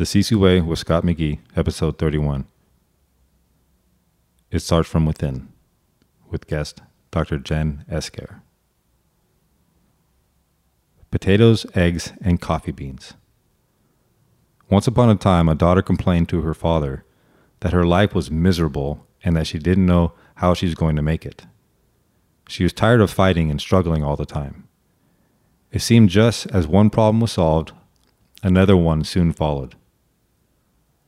The CC Way with Scott McGee, episode 31. It starts from within with guest Dr. Jen Esquer. Potatoes, eggs, and coffee beans. Once upon a time, a daughter complained to her father that her life was miserable and that she didn't know how she was going to make it. She was tired of fighting and struggling all the time. It seemed just as one problem was solved, another one soon followed.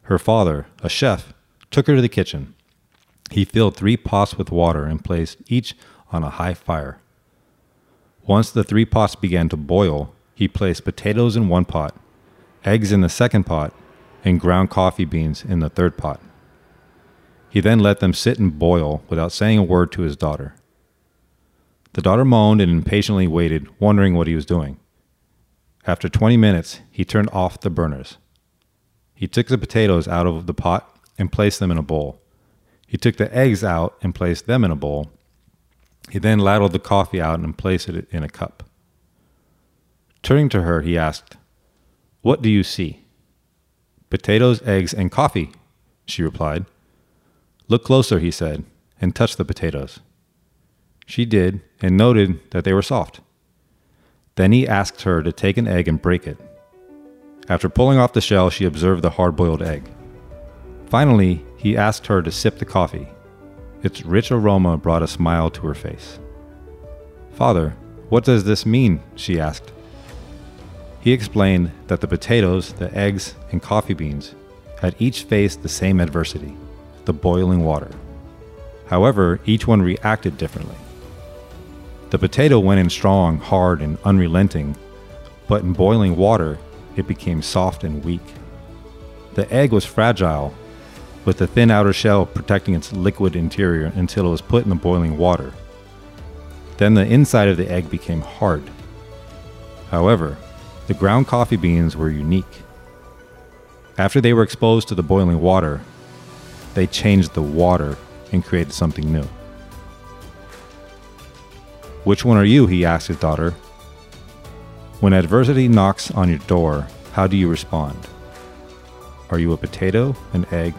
Her father, a chef, took her to the kitchen. He filled three pots with water and placed each on a high fire. Once the three pots began to boil, he placed potatoes in one pot, eggs in the second pot, and ground coffee beans in the third pot. He then let them sit and boil without saying a word to his daughter. The daughter moaned and impatiently waited, wondering what he was doing. After 20 minutes, he turned off the burners. He took the potatoes out of the pot and placed them in a bowl. He took the eggs out and placed them in a bowl. He then ladled the coffee out and placed it in a cup. Turning to her, he asked, What do you see? Potatoes, eggs, and coffee, she replied. Look closer, he said, and touch the potatoes. She did and noted that they were soft. Then he asked her to take an egg and break it. After pulling off the shell, she observed the hard boiled egg. Finally, he asked her to sip the coffee. Its rich aroma brought a smile to her face. Father, what does this mean? she asked. He explained that the potatoes, the eggs, and coffee beans had each faced the same adversity the boiling water. However, each one reacted differently. The potato went in strong, hard, and unrelenting, but in boiling water, it became soft and weak. The egg was fragile, with the thin outer shell protecting its liquid interior until it was put in the boiling water. Then the inside of the egg became hard. However, the ground coffee beans were unique. After they were exposed to the boiling water, they changed the water and created something new. Which one are you? he asked his daughter, when adversity knocks on your door, how do you respond? Are you a potato, an egg,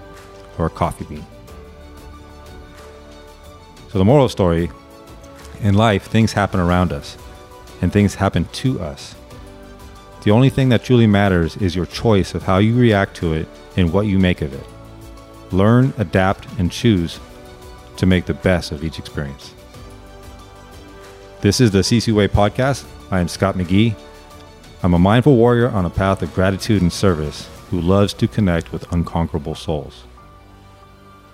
or a coffee bean? So, the moral story in life, things happen around us and things happen to us. The only thing that truly matters is your choice of how you react to it and what you make of it. Learn, adapt, and choose to make the best of each experience. This is the CC Way podcast. I am Scott McGee. I'm a mindful warrior on a path of gratitude and service who loves to connect with unconquerable souls.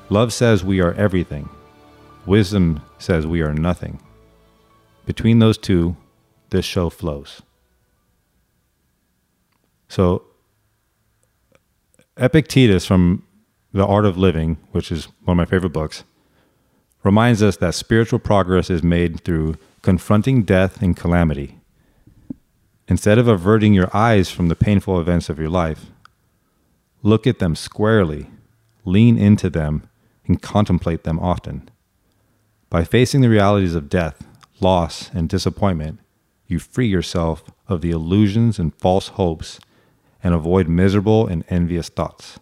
Love says we are everything. Wisdom says we are nothing. Between those two, this show flows. So, Epictetus from The Art of Living, which is one of my favorite books, reminds us that spiritual progress is made through confronting death and calamity Instead of averting your eyes from the painful events of your life, look at them squarely, lean into them, and contemplate them often. By facing the realities of death, loss, and disappointment, you free yourself of the illusions and false hopes and avoid miserable and envious thoughts.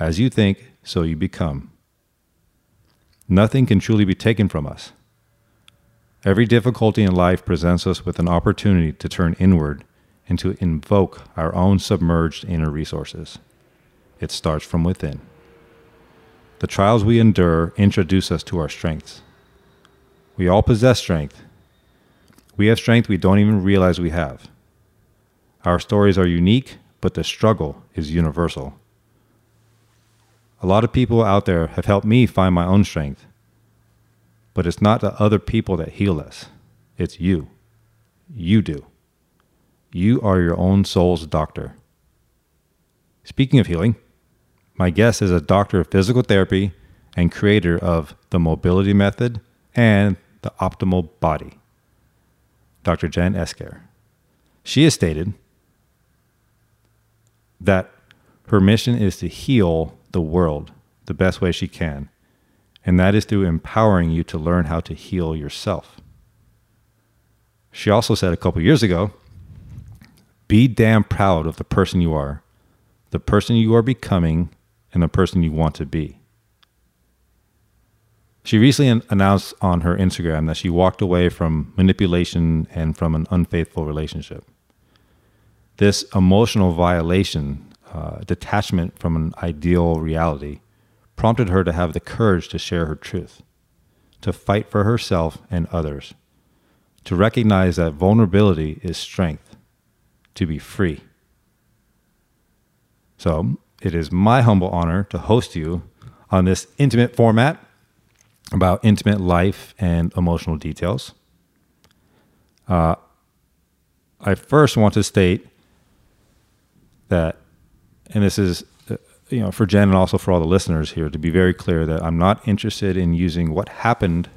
As you think, so you become. Nothing can truly be taken from us. Every difficulty in life presents us with an opportunity to turn inward and to invoke our own submerged inner resources. It starts from within. The trials we endure introduce us to our strengths. We all possess strength. We have strength we don't even realize we have. Our stories are unique, but the struggle is universal. A lot of people out there have helped me find my own strength but it's not the other people that heal us, it's you. You do. You are your own soul's doctor. Speaking of healing, my guest is a doctor of physical therapy and creator of the mobility method and the optimal body, Dr. Jen Esquer. She has stated that her mission is to heal the world the best way she can and that is through empowering you to learn how to heal yourself. She also said a couple years ago be damn proud of the person you are. the person you are becoming and the person you want to be. She recently announced on her Instagram that she walked away from manipulation and from an unfaithful relationship. This emotional violation, uh, detachment from an ideal reality, prompted her to have the courage to share her truth, to fight for herself and others, to recognize that vulnerability is strength, to be free. So, it is my humble honor to host you on this intimate format about intimate life and emotional details. Uh, I first want to state that, and this is, you know, for Jen and also for all the listeners here, to be very clear that I'm not interested in using what happened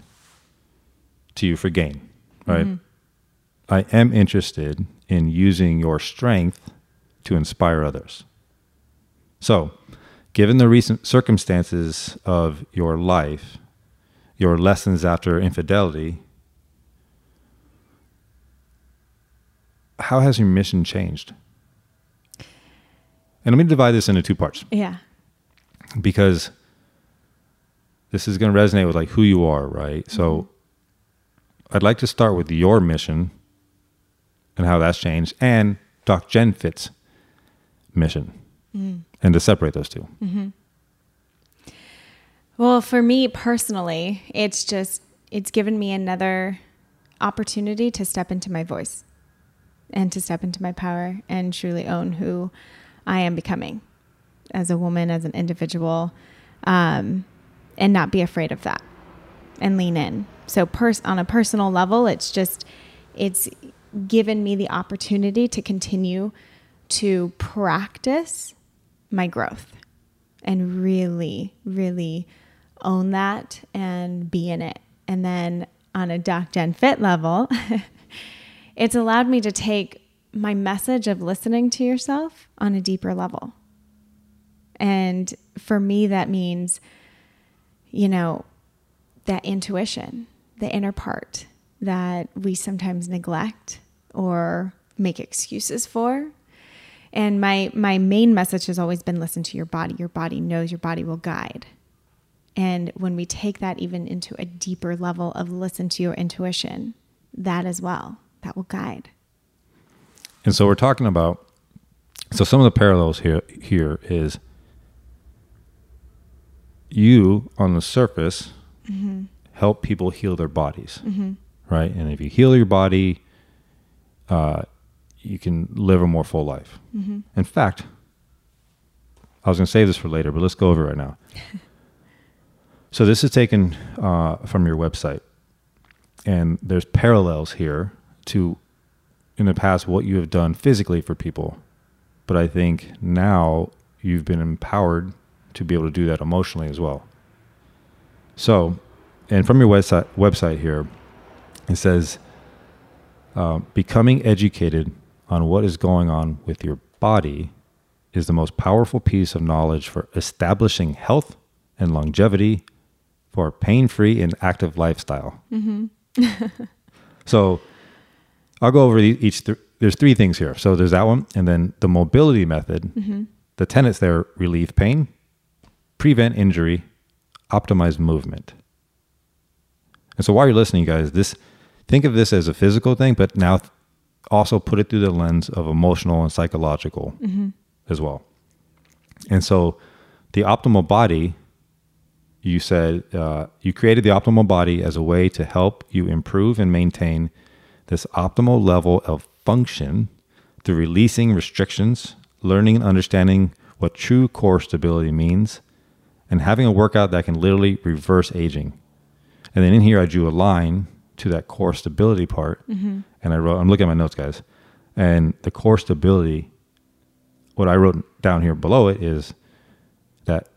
to you for gain, right? Mm-hmm. I am interested in using your strength to inspire others. So, given the recent circumstances of your life, your lessons after infidelity, how has your mission changed? And let me divide this into two parts. Yeah. Because this is going to resonate with like who you are, right? Mm-hmm. So I'd like to start with your mission and how that's changed and Doc Jen Fit's mission mm. and to separate those 2 mm-hmm. Well, for me personally, it's just, it's given me another opportunity to step into my voice and to step into my power and truly own who I am becoming as a woman, as an individual, um, and not be afraid of that and lean in. So, pers- on a personal level, it's just, it's given me the opportunity to continue to practice my growth and really, really own that and be in it. And then on a Doc Jen Fit level, it's allowed me to take my message of listening to yourself on a deeper level. And for me, that means, you know, that intuition, the inner part that we sometimes neglect or make excuses for. And my my main message has always been listen to your body. Your body knows your body will guide. And when we take that even into a deeper level of listen to your intuition, that as well, that will guide. And so we're talking about so some of the parallels here here is you on the surface mm-hmm. help people heal their bodies, mm-hmm. right? And if you heal your body, uh, you can live a more full life. Mm-hmm. In fact, I was going to save this for later, but let's go over it right now. so this is taken uh, from your website, and there's parallels here to in the past what you have done physically for people, but I think now you've been empowered to be able to do that emotionally as well. So, and from your website website here, it says uh, becoming educated on what is going on with your body is the most powerful piece of knowledge for establishing health and longevity for a pain-free and active lifestyle. Mm-hmm. so I'll go over each. Th- there's three things here. So there's that one, and then the mobility method. Mm-hmm. The tenets there: relieve pain, prevent injury, optimize movement. And so while you're listening, guys, this think of this as a physical thing, but now also put it through the lens of emotional and psychological mm-hmm. as well. And so the optimal body, you said uh, you created the optimal body as a way to help you improve and maintain this optimal level of function through releasing restrictions, learning and understanding what true core stability means, and having a workout that can literally reverse aging. And then in here, I drew a line to that core stability part, mm-hmm. and I wrote, I'm looking at my notes, guys, and the core stability, what I wrote down here below it is that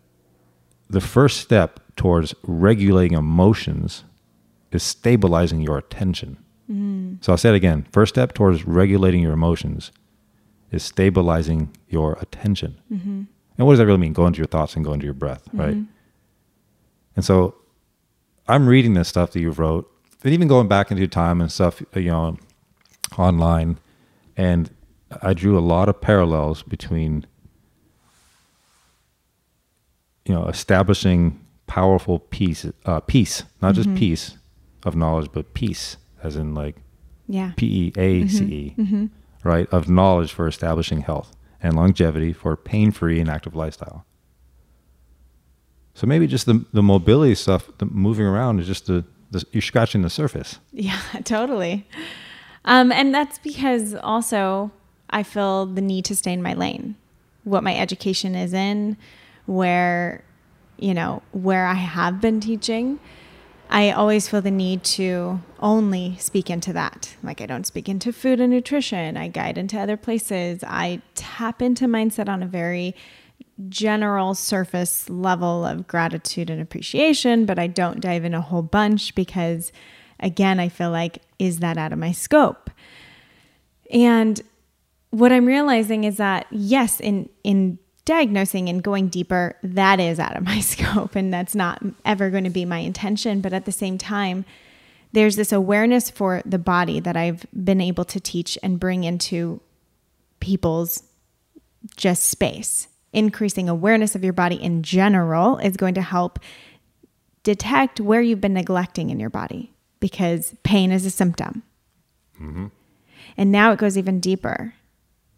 the first step towards regulating emotions is stabilizing your attention. Mm. So I'll say it again. First step towards regulating your emotions is stabilizing your attention. Mm-hmm. And what does that really mean? Go into your thoughts and go into your breath, mm-hmm. right? And so I'm reading this stuff that you wrote, and even going back into time and stuff, you know, online, and I drew a lot of parallels between you know, establishing powerful peace, uh, peace, not just peace of knowledge, but peace, as in like Yeah. P E A C E, right? Of knowledge for establishing health and longevity for pain free and active lifestyle. So maybe just the, the mobility stuff, the moving around is just the, the you're scratching the surface. Yeah, totally. Um, and that's because also I feel the need to stay in my lane, what my education is in, where, you know, where I have been teaching. I always feel the need to only speak into that. Like I don't speak into food and nutrition. I guide into other places. I tap into mindset on a very general surface level of gratitude and appreciation, but I don't dive in a whole bunch because, again, I feel like, is that out of my scope? And what I'm realizing is that, yes, in, in diagnosing and going deeper, that is out of my scope, and that's not ever going to be my intention. But at the same time, there's this awareness for the body that I've been able to teach and bring into people's just space. Increasing awareness of your body in general is going to help detect where you've been neglecting in your body because pain is a symptom. Mm-hmm. And now it goes even deeper,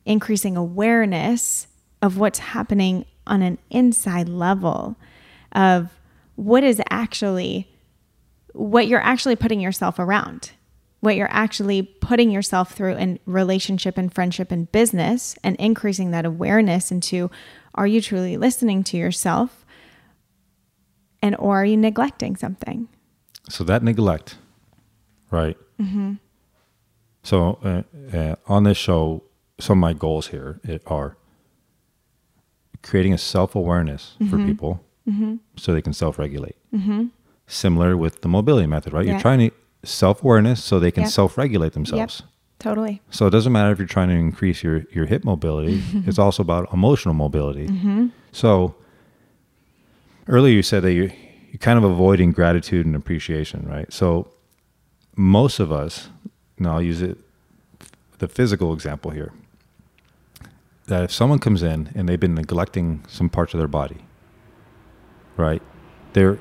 increasing awareness of what's happening on an inside level of what is actually what you're actually putting yourself around, what you're actually putting yourself through in relationship and friendship and business, and increasing that awareness into are you truly listening to yourself? And or are you neglecting something? So that neglect, right? Mm-hmm. So uh, uh, on this show, some of my goals here are creating a self awareness for mm-hmm. people mm-hmm. so they can self regulate. Mm-hmm. Similar with the mobility method, right? Yeah. You're trying to self awareness so they can Yep. self regulate themselves. Yep. Totally. So it doesn't matter if you're trying to increase your, your hip mobility, it's also about emotional mobility. So earlier you said that you're, you're kind of avoiding gratitude and appreciation, right? So most of us, now I'll use it, the physical example here, that if someone comes in and they've been neglecting some parts of their body, right, there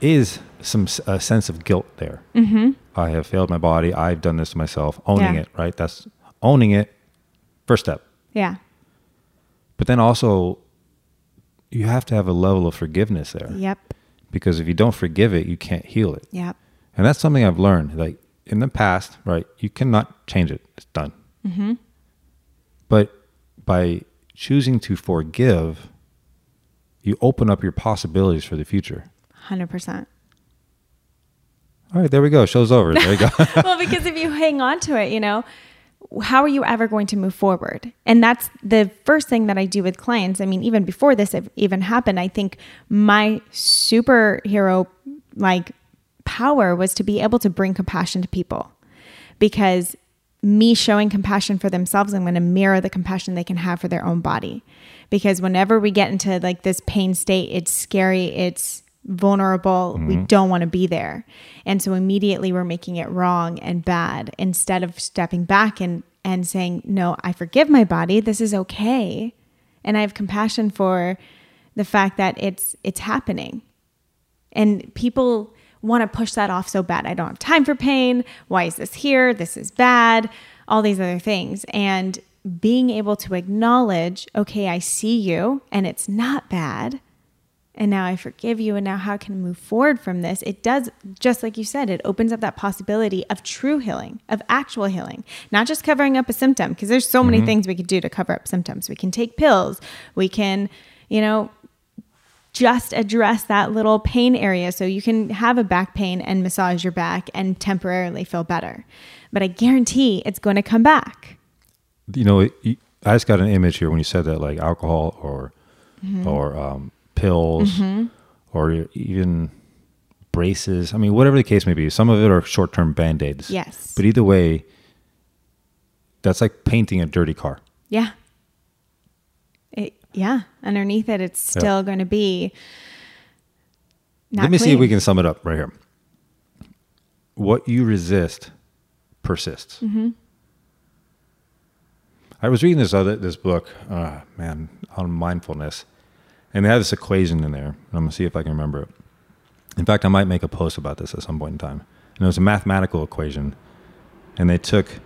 is some a sense of guilt there. Mm-hmm. I have failed my body. I've done this to myself. Owning Yeah. it, right? That's owning it. First step. Yeah. But then also, you have to have a level of forgiveness there Yep. because if you don't forgive it, you can't heal it. Yep. And that's something I've learned. Like in the past, right? You cannot change it. It's done. Mm-hmm. But by choosing to forgive, you open up your possibilities for the future. Hundred percent. All right, there we go. Show's over. There you go. well, because if you hang on to it, you know, how are you ever going to move forward? And that's the first thing that I do with clients. I mean, even before this even happened, I think my superhero like power was to be able to bring compassion to people because me showing compassion for themselves, I'm going to mirror the compassion they can have for their own body. Because whenever we get into like this pain state, it's scary, it's vulnerable, we mm-hmm. don't want to be there. And so immediately we're making it wrong and bad instead of stepping back and, and saying, No, I forgive my body. This is okay. And I have compassion for the fact that it's it's happening. And people want to push that off so bad. I don't have time for pain. Why is this here? This is bad. All these other things. And being able to acknowledge, okay, I see you and it's not bad. And now I forgive you. And now how can I move forward from this? It does, just like you said, it opens up that possibility of true healing, of actual healing, not just covering up a symptom, because there's so many mm-hmm. things we could do to cover up symptoms. We can take pills. We can, you know, just address that little pain area so you can have a back pain and massage your back and temporarily feel better. But I guarantee it's going to come back. you know, I just got an image here when you said that, like alcohol or or um, pills or even braces. I mean, whatever the case may be. Some of it are short term band aids. Yes. But either way, that's like painting a dirty car. Yeah. Yeah. Underneath it, it's Yeah. still going to be. Not Let me see if we can sum it up right here. What you resist persists. Mm-hmm. I was reading this other this book, uh, man, on mindfulness, and they have this equation in there. And I'm gonna see if I can remember it. In fact, I might make a post about this at some point in time. And it was a mathematical equation, and they took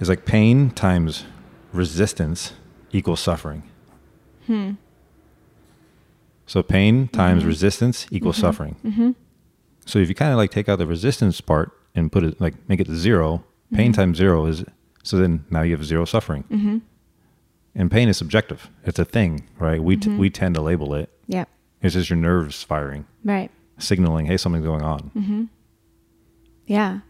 it's like pain times resistance equals suffering. Hmm. So pain times Mhm. resistance equals Mhm. suffering. Mm-hmm. So if you kind of like take out the resistance part and put it like make it zero, pain Mhm. times zero is so then now you have zero suffering. Mm-hmm. And pain is subjective. It's a thing, right? We t- Mhm. we tend to label it. Yeah. It's just your nerves firing, Right. signaling, "Hey, something's going on." Mm-hmm. Yeah.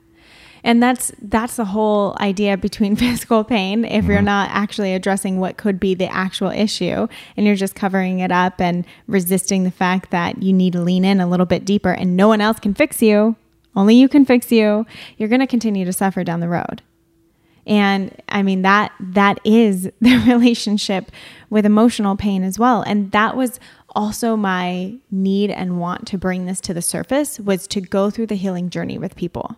And that's that's the whole idea between physical pain. If you're Mhm. not actually addressing what could be the actual issue, and you're just covering it up and resisting the fact that you need to lean in a little bit deeper, and no one else can fix you, only you can fix you. You're going to continue to suffer down the road. And I mean that that is the relationship with emotional pain as well. And that was also my need and want to bring this to the surface was to go through the healing journey with people.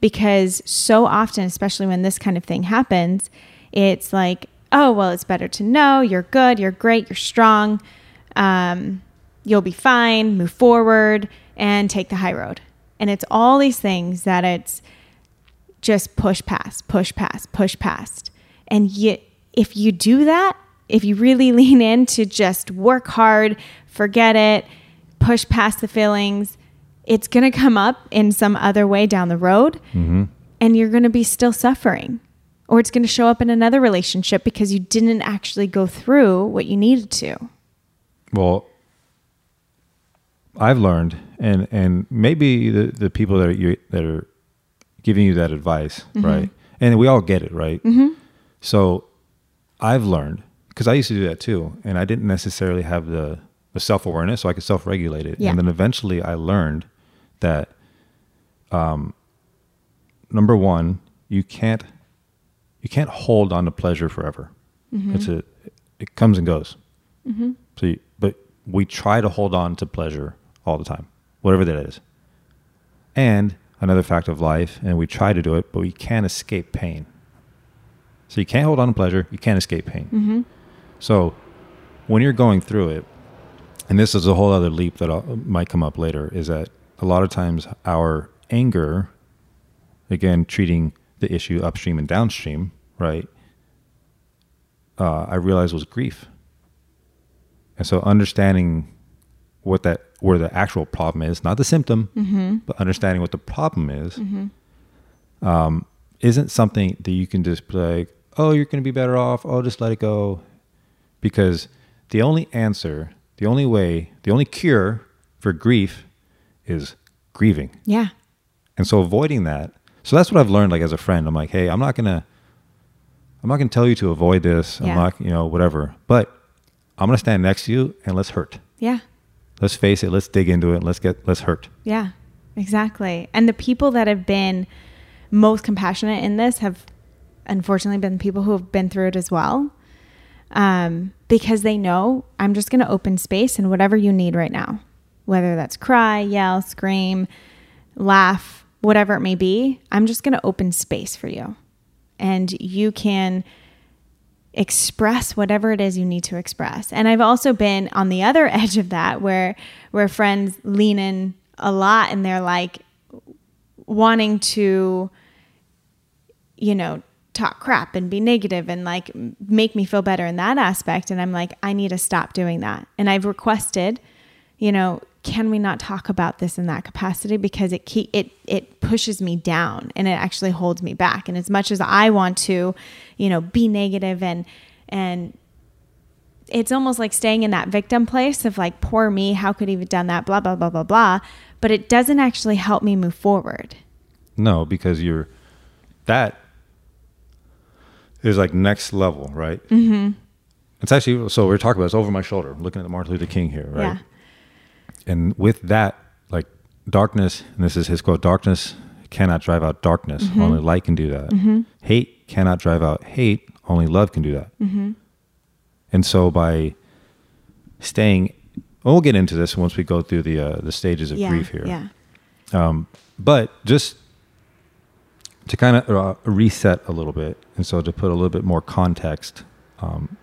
Because so often, especially when this kind of thing happens, it's like, oh, well, it's better to know. You're good, you're great, you're strong, um, you'll be fine, move forward, and take the high road. And it's all these things that it's just push past, push past, push past. And yet, if you do that, if you really lean in to just work hard, forget it, push past the feelings, it's going to come up in some other way down the road hmm and you're going to be still suffering. Or it's going to show up in another relationship because you didn't actually go through what you needed to. Well, I've learned, and and maybe the the people that are you, that are giving you that advice, Mhm. right? And we all get it, right? Mm-hmm. So I've learned because I used to do that too, and I didn't necessarily have the the self awareness, so I could self regulate it. Yeah. And then eventually, I learned that, um, number one, you can't you can't hold on to pleasure forever. Mhm. It's a it comes and goes. Mm-hmm. So, you, but we try to hold on to pleasure all the time, whatever that is. And another fact of life, and we try to do it, but we can't escape pain. So you can't hold on to pleasure, you can't escape pain. Mm-hmm. So when you're going through it, and this is a whole other leap that I'll, might come up later, is that a lot of times our anger, again, treating the issue upstream and downstream, right? Uh, I realized was grief. And so understanding what that, where the actual problem is, not the symptom, Mm-hmm. but understanding what the problem is, Mm-hmm. um, isn't something that you can just be like, oh, you're going to be better off. Oh, just let it go. Because the only answer, the only way, the only cure for grief is grieving. Yeah. And so avoiding that. So that's what I've learned like as a friend. I'm like, hey, I'm not going to, I'm not going to tell you to avoid this. Yeah. I'm not, you know, whatever. But I'm going to stand next to you and let's hurt. Yeah. Let's face it. Let's dig into it. Let's get, let's hurt. Yeah, exactly. And the people that have been most compassionate in this have unfortunately been people who have been through it as well. Um, because they know I'm just going to open space and whatever you need right now, whether that's cry, yell, scream, laugh, whatever it may be, I'm just going to open space for you. And you can express whatever it is you need to express. And I've also been on the other edge of that where where friends lean in a lot and they're like wanting to you know talk crap and be negative and like make me feel better in that aspect and I'm like I need to stop doing that. And I've requested, you know, can we not talk about this in that capacity because it keep, it it pushes me down and it actually holds me back. And as much as I want to, you know, be negative and and it's almost like staying in that victim place of like poor me, how could he have done that, blah blah blah blah blah. But it doesn't actually help me move forward. No, because you're that is like next level, right? Mm-hmm. It's actually so we're talking about it's over my shoulder, looking at Martin Luther King here, right? Yeah. And with that, like darkness, and this is his quote: "Darkness cannot drive out darkness; Mhm. only light can do that. Mm-hmm. Hate cannot drive out hate; only love can do that." Mm-hmm. And so by staying, well, we'll get into this once we go through the uh, the stages of Yeah. grief here. Yeah. Um, but just to kind of uh, reset a little bit, and so to put a little bit more context, um,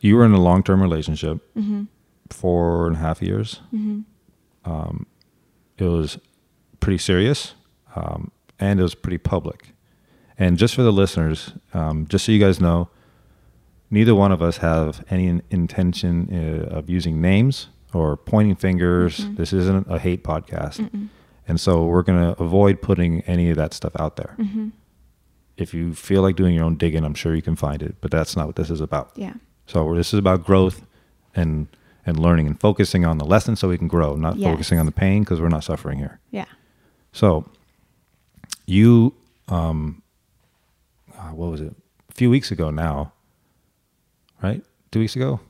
you were in a long term relationship, Mm-hmm. Four and a half years. Um, it was pretty serious, um, and it was pretty public. And just for the listeners, um, just so you guys know, neither one of us have any intention uh, of using names or pointing fingers. Mhm. This isn't a hate podcast. Mm-mm. And so we're going to avoid putting any of that stuff out there. Mm-hmm. If you feel like doing your own digging, I'm sure you can find it, but that's not what this is about. Yeah. So this is about growth and and learning and focusing on the lesson so we can grow, not Yes. focusing on the pain because we're not suffering here. Yeah. So you um uh, what was it? A few weeks ago now. Right? 2 weeks ago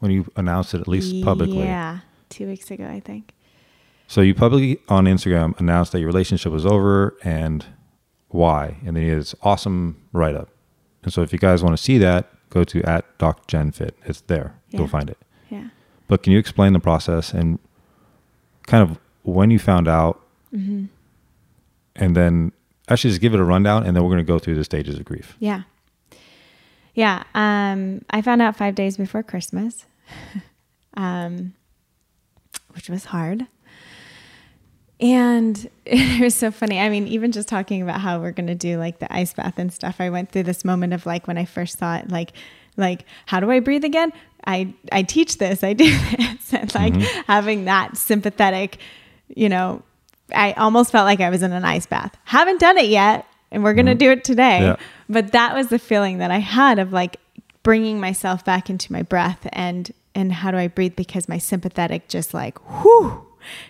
when you announced it at least publicly. Yeah. Two weeks ago, I think. So you publicly on Instagram announced that your relationship was over and why, and then you had this awesome write up. And so if you guys want to see that, go to at DocJenFit. It's there. Yeah. You'll find it. Yeah. But can you explain the process and kind of when you found out, Mm-hmm. and then actually just give it a rundown, and then we're going to go through the stages of grief. Yeah. Yeah. Um, I found out five days before Christmas, um, which was hard. And it was so funny. I mean, even just talking about how we're going to do like the ice bath and stuff, I went through this moment of like when I first thought, like, like, how do I breathe again? I, I teach this, I do this. And like Mhm. having that sympathetic, you know, I almost felt like I was in an ice bath. Haven't done it yet, and we're going to Mhm. do it today. Yeah. But that was the feeling that I had of like bringing myself back into my breath and and how do I breathe because my sympathetic just like whoo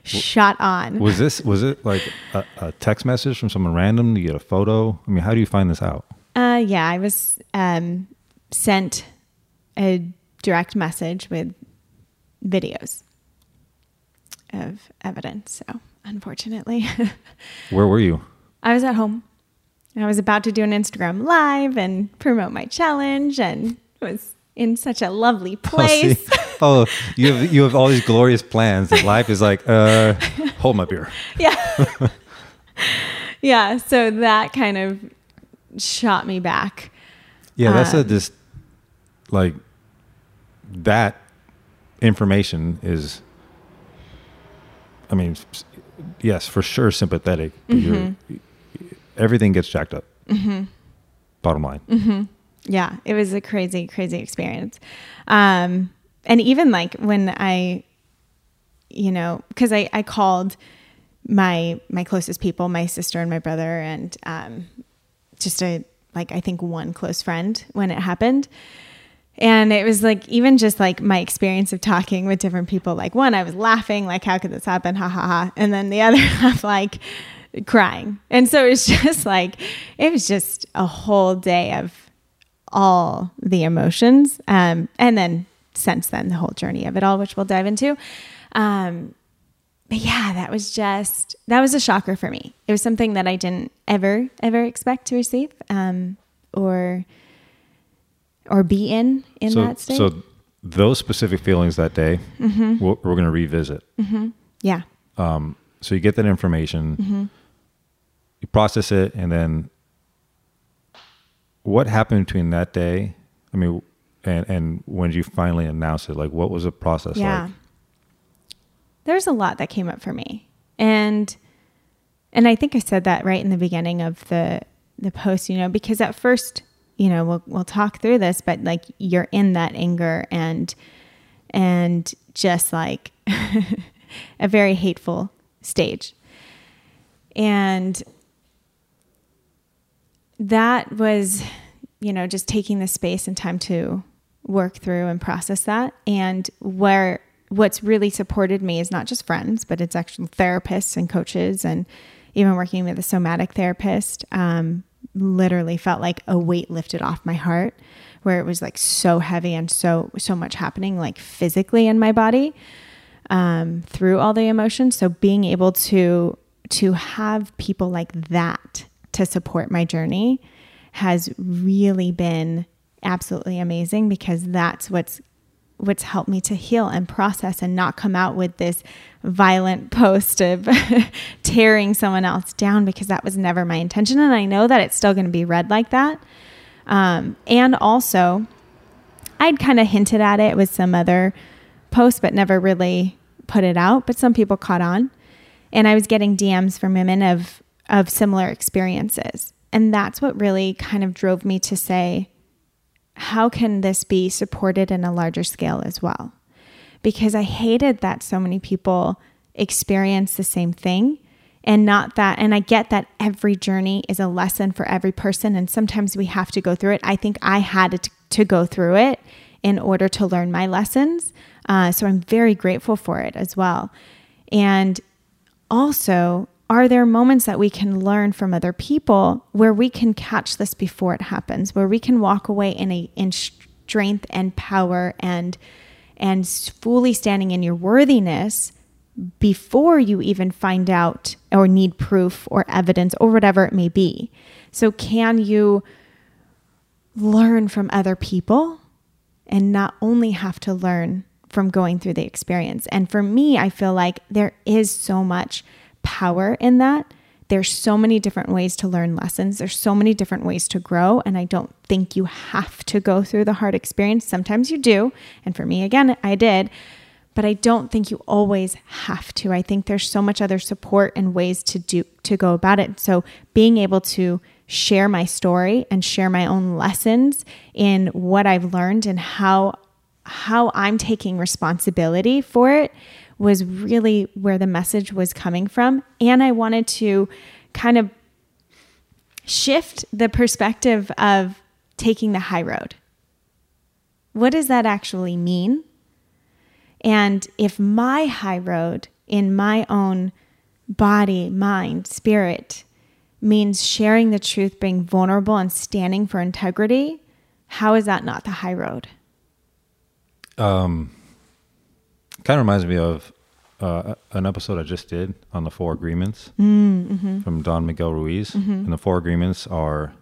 shot on. Was this was it like a, a text message from someone random? Do you get a photo? I mean, how do you find this out? Uh, yeah, I was um, sent a direct message with videos of evidence. So unfortunately, Where were you? I was at home. And I was about to do an Instagram live and promote my challenge, and was in such a lovely place. Oh, oh, you have you have all these glorious plans, and life is like, uh, hold my beer. yeah. yeah. So that kind of shot me back. Yeah, that's a Um, just like that information is. I mean, yes, for sure, sympathetic. You're, everything gets jacked up. Mm-hmm. Bottom line. hmm Yeah, it was a crazy, crazy experience. Um, and even like when I, you know, because I, I called my my closest people, my sister and my brother, and um, just a like I think one close friend when it happened. And it was like even just like my experience of talking with different people. Like one, I was laughing, like how could this happen? Ha ha ha. And then the other, I'm like crying. And so it's just like it was just a whole day of all the emotions. Um, and then since then, the whole journey of it all, which we'll dive into. Um, but yeah, that was just that was a shocker for me. It was something that I didn't ever ever expect to receive, um, or or be in in so, that state. so those specific feelings that day, Mhm. we're, we're going to revisit. hmm Yeah. Um, so you get that information, hmm you process it, and then what happened between that day? I mean, and and when did you finally announce it, like what was the process Yeah. like? There's a lot that came up for me. And and I think I said that right in the beginning of the the post, you know, because at first, you know, we'll we'll talk through this, but like you're in that anger and and just like a very hateful stage. And that was, you know, just taking the space and time to work through and process that. And where what's really supported me is not just friends, but it's actual therapists and coaches, and even working with a somatic therapist. Um, literally felt like a weight lifted off my heart, where it was like so heavy and so so much happening, like physically in my body um, through all the emotions. So being able to to have people like that to support my journey has really been absolutely amazing because that's what's what's helped me to heal and process and not come out with this violent post of tearing someone else down because that was never my intention and I know that it's still going to be read like that. Um, and also I'd kind of hinted at it with some other posts, but never really put it out. But some people caught on. And I was getting DMs from women of, of similar experiences. And that's what really kind of drove me to say, how can this be supported in a larger scale as well? Because I hated that so many people experience the same thing and not that and i get that every journey is a lesson for every person and sometimes we have to go through it i think i had to, go through it in order to learn my lessons uh, so i'm very grateful for it as well and also are there moments that we can learn from other people where we can catch this before it happens where we can walk away in a in strength and power and and fully standing in your worthiness before you even find out or need proof or evidence or whatever it may be. So, can you learn from other people and not only have to learn from going through the experience? And for me, I feel like there is so much power in that. There's so many different ways to learn lessons. There's so many different ways to grow. And I don't think you have to go through the hard experience. Sometimes you do. And for me, again, I did but I don't think you always have to. I think there's so much other support and ways to do to go about it. So being able to share my story and share my own lessons in what I've learned and how how I'm taking responsibility for it was really where the message was coming from and I wanted to kind of shift the perspective of taking the high road. What does that actually mean? And if my high road in my own body, mind, spirit means sharing the truth, being vulnerable, and standing for integrity, how is that not the high road? Um, kind of reminds me of uh, an episode I just did on the four agreements mm, mm-hmm. from Don Miguel Ruiz. Mm-hmm. And the four agreements are,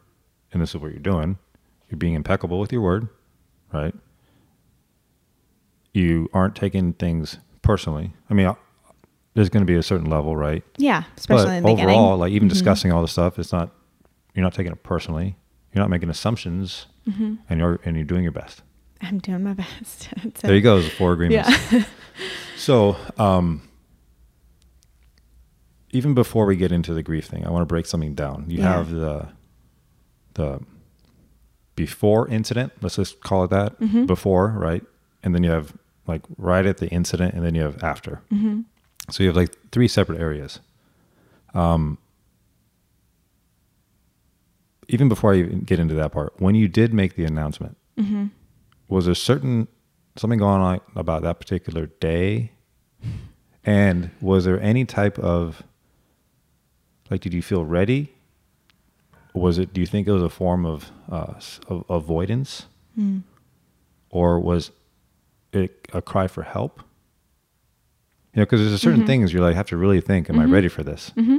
and this is what you're doing you're being impeccable with your word, right? you aren't taking things personally. I mean, uh, there's going to be a certain level, right? Yeah, especially but in the overall, beginning. like even mm-hmm. discussing all the stuff, it's not you're not taking it personally. You're not making assumptions, mm-hmm. and you're and you're doing your best. I'm doing my best. there you go. The four agreements. Yeah. so, um, even before we get into the grief thing, I want to break something down. You yeah. have the the before incident. Let's just call it that. Mm-hmm. Before, right? And then you have like right at the incident, and then you have after. Mm-hmm. So you have like three separate areas. Um, even before I even get into that part, when you did make the announcement, mm-hmm. was there certain something going on about that particular day? And was there any type of like, did you feel ready? Was it? Do you think it was a form of, uh, of avoidance, mm. or was it a cry for help? You know, because there's a certain mm-hmm. things you're like have to really think, am mm-hmm. I ready for this? Mm-hmm.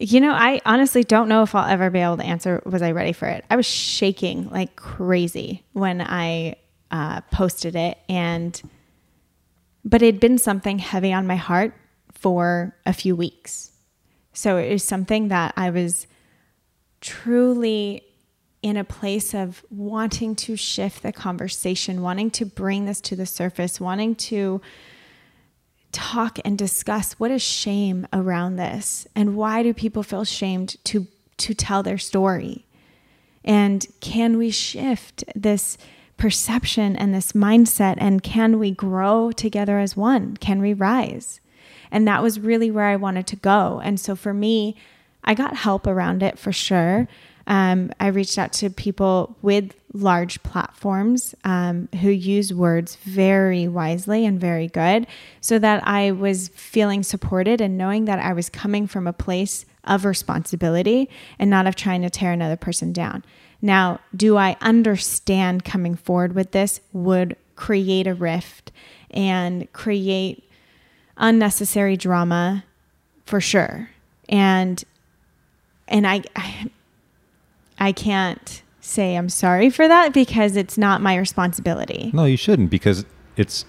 You know, I honestly don't know if I'll ever be able to answer. Was I ready for it? I was shaking like crazy when I uh, posted it, and but it had been something heavy on my heart for a few weeks. So it was something that I was truly in a place of wanting to shift the conversation, wanting to bring this to the surface, wanting to talk and discuss what is shame around this and why do people feel shamed to to tell their story? And can we shift this perception and this mindset and can we grow together as one? Can we rise? And that was really where I wanted to go. And so for me, I got help around it for sure. Um, I reached out to people with large platforms um, who use words very wisely and very good so that I was feeling supported and knowing that I was coming from a place of responsibility and not of trying to tear another person down. Now, do I understand coming forward with this would create a rift and create unnecessary drama for sure. And and I, I I can't say I'm sorry for that because it's not my responsibility. No, you shouldn't because it's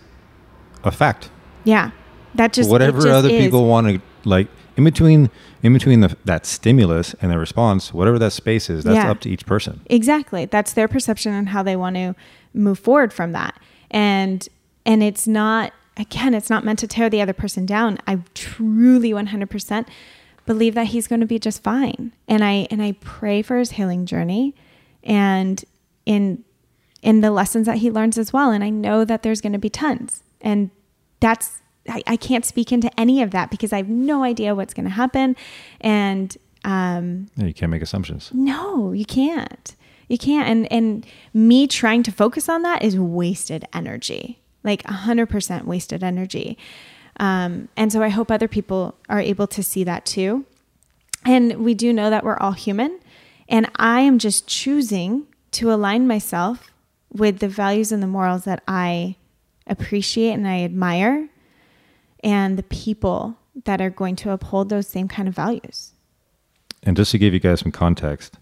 a fact. Yeah. That just whatever just other is. people want to like in between in between the, that stimulus and the response, whatever that space is, that's yeah. up to each person. Exactly. That's their perception and how they want to move forward from that. And and it's not again, it's not meant to tear the other person down. I truly 100% believe that he's going to be just fine. And I and I pray for his healing journey and in in the lessons that he learns as well. And I know that there's going to be tons. And that's I, I can't speak into any of that because I have no idea what's going to happen. And um, Yeah, you can't make assumptions. no, you can't. You can't. And and me trying to focus on that is wasted energy, like hundred percent wasted energy. Um, and so I hope other people are able to see that too. And we do know that we're all human, and I am just choosing to align myself with the values and the morals that I appreciate and I admire, and the people that are going to uphold those same kind of values. And just to give you guys some context,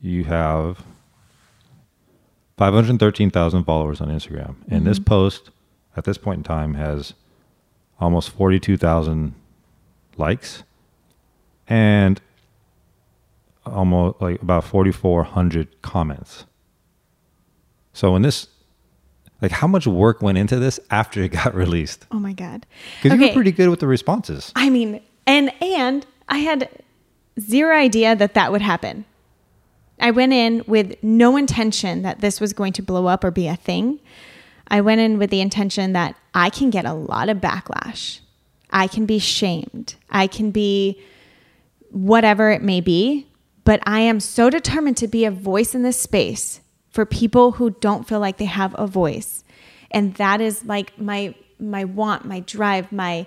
you have 513,000 followers on Instagram. And mm-hmm. this post at this point in time has almost 42,000 likes and almost like about 4,400 comments. So in this, like how much work went into this after it got released? Oh my god! Because you were pretty good with the responses. I mean, and and I had zero idea that that would happen. I went in with no intention that this was going to blow up or be a thing. I went in with the intention that I can get a lot of backlash. I can be shamed. I can be whatever it may be, but I am so determined to be a voice in this space for people who don't feel like they have a voice. And that is like my my want, my drive, my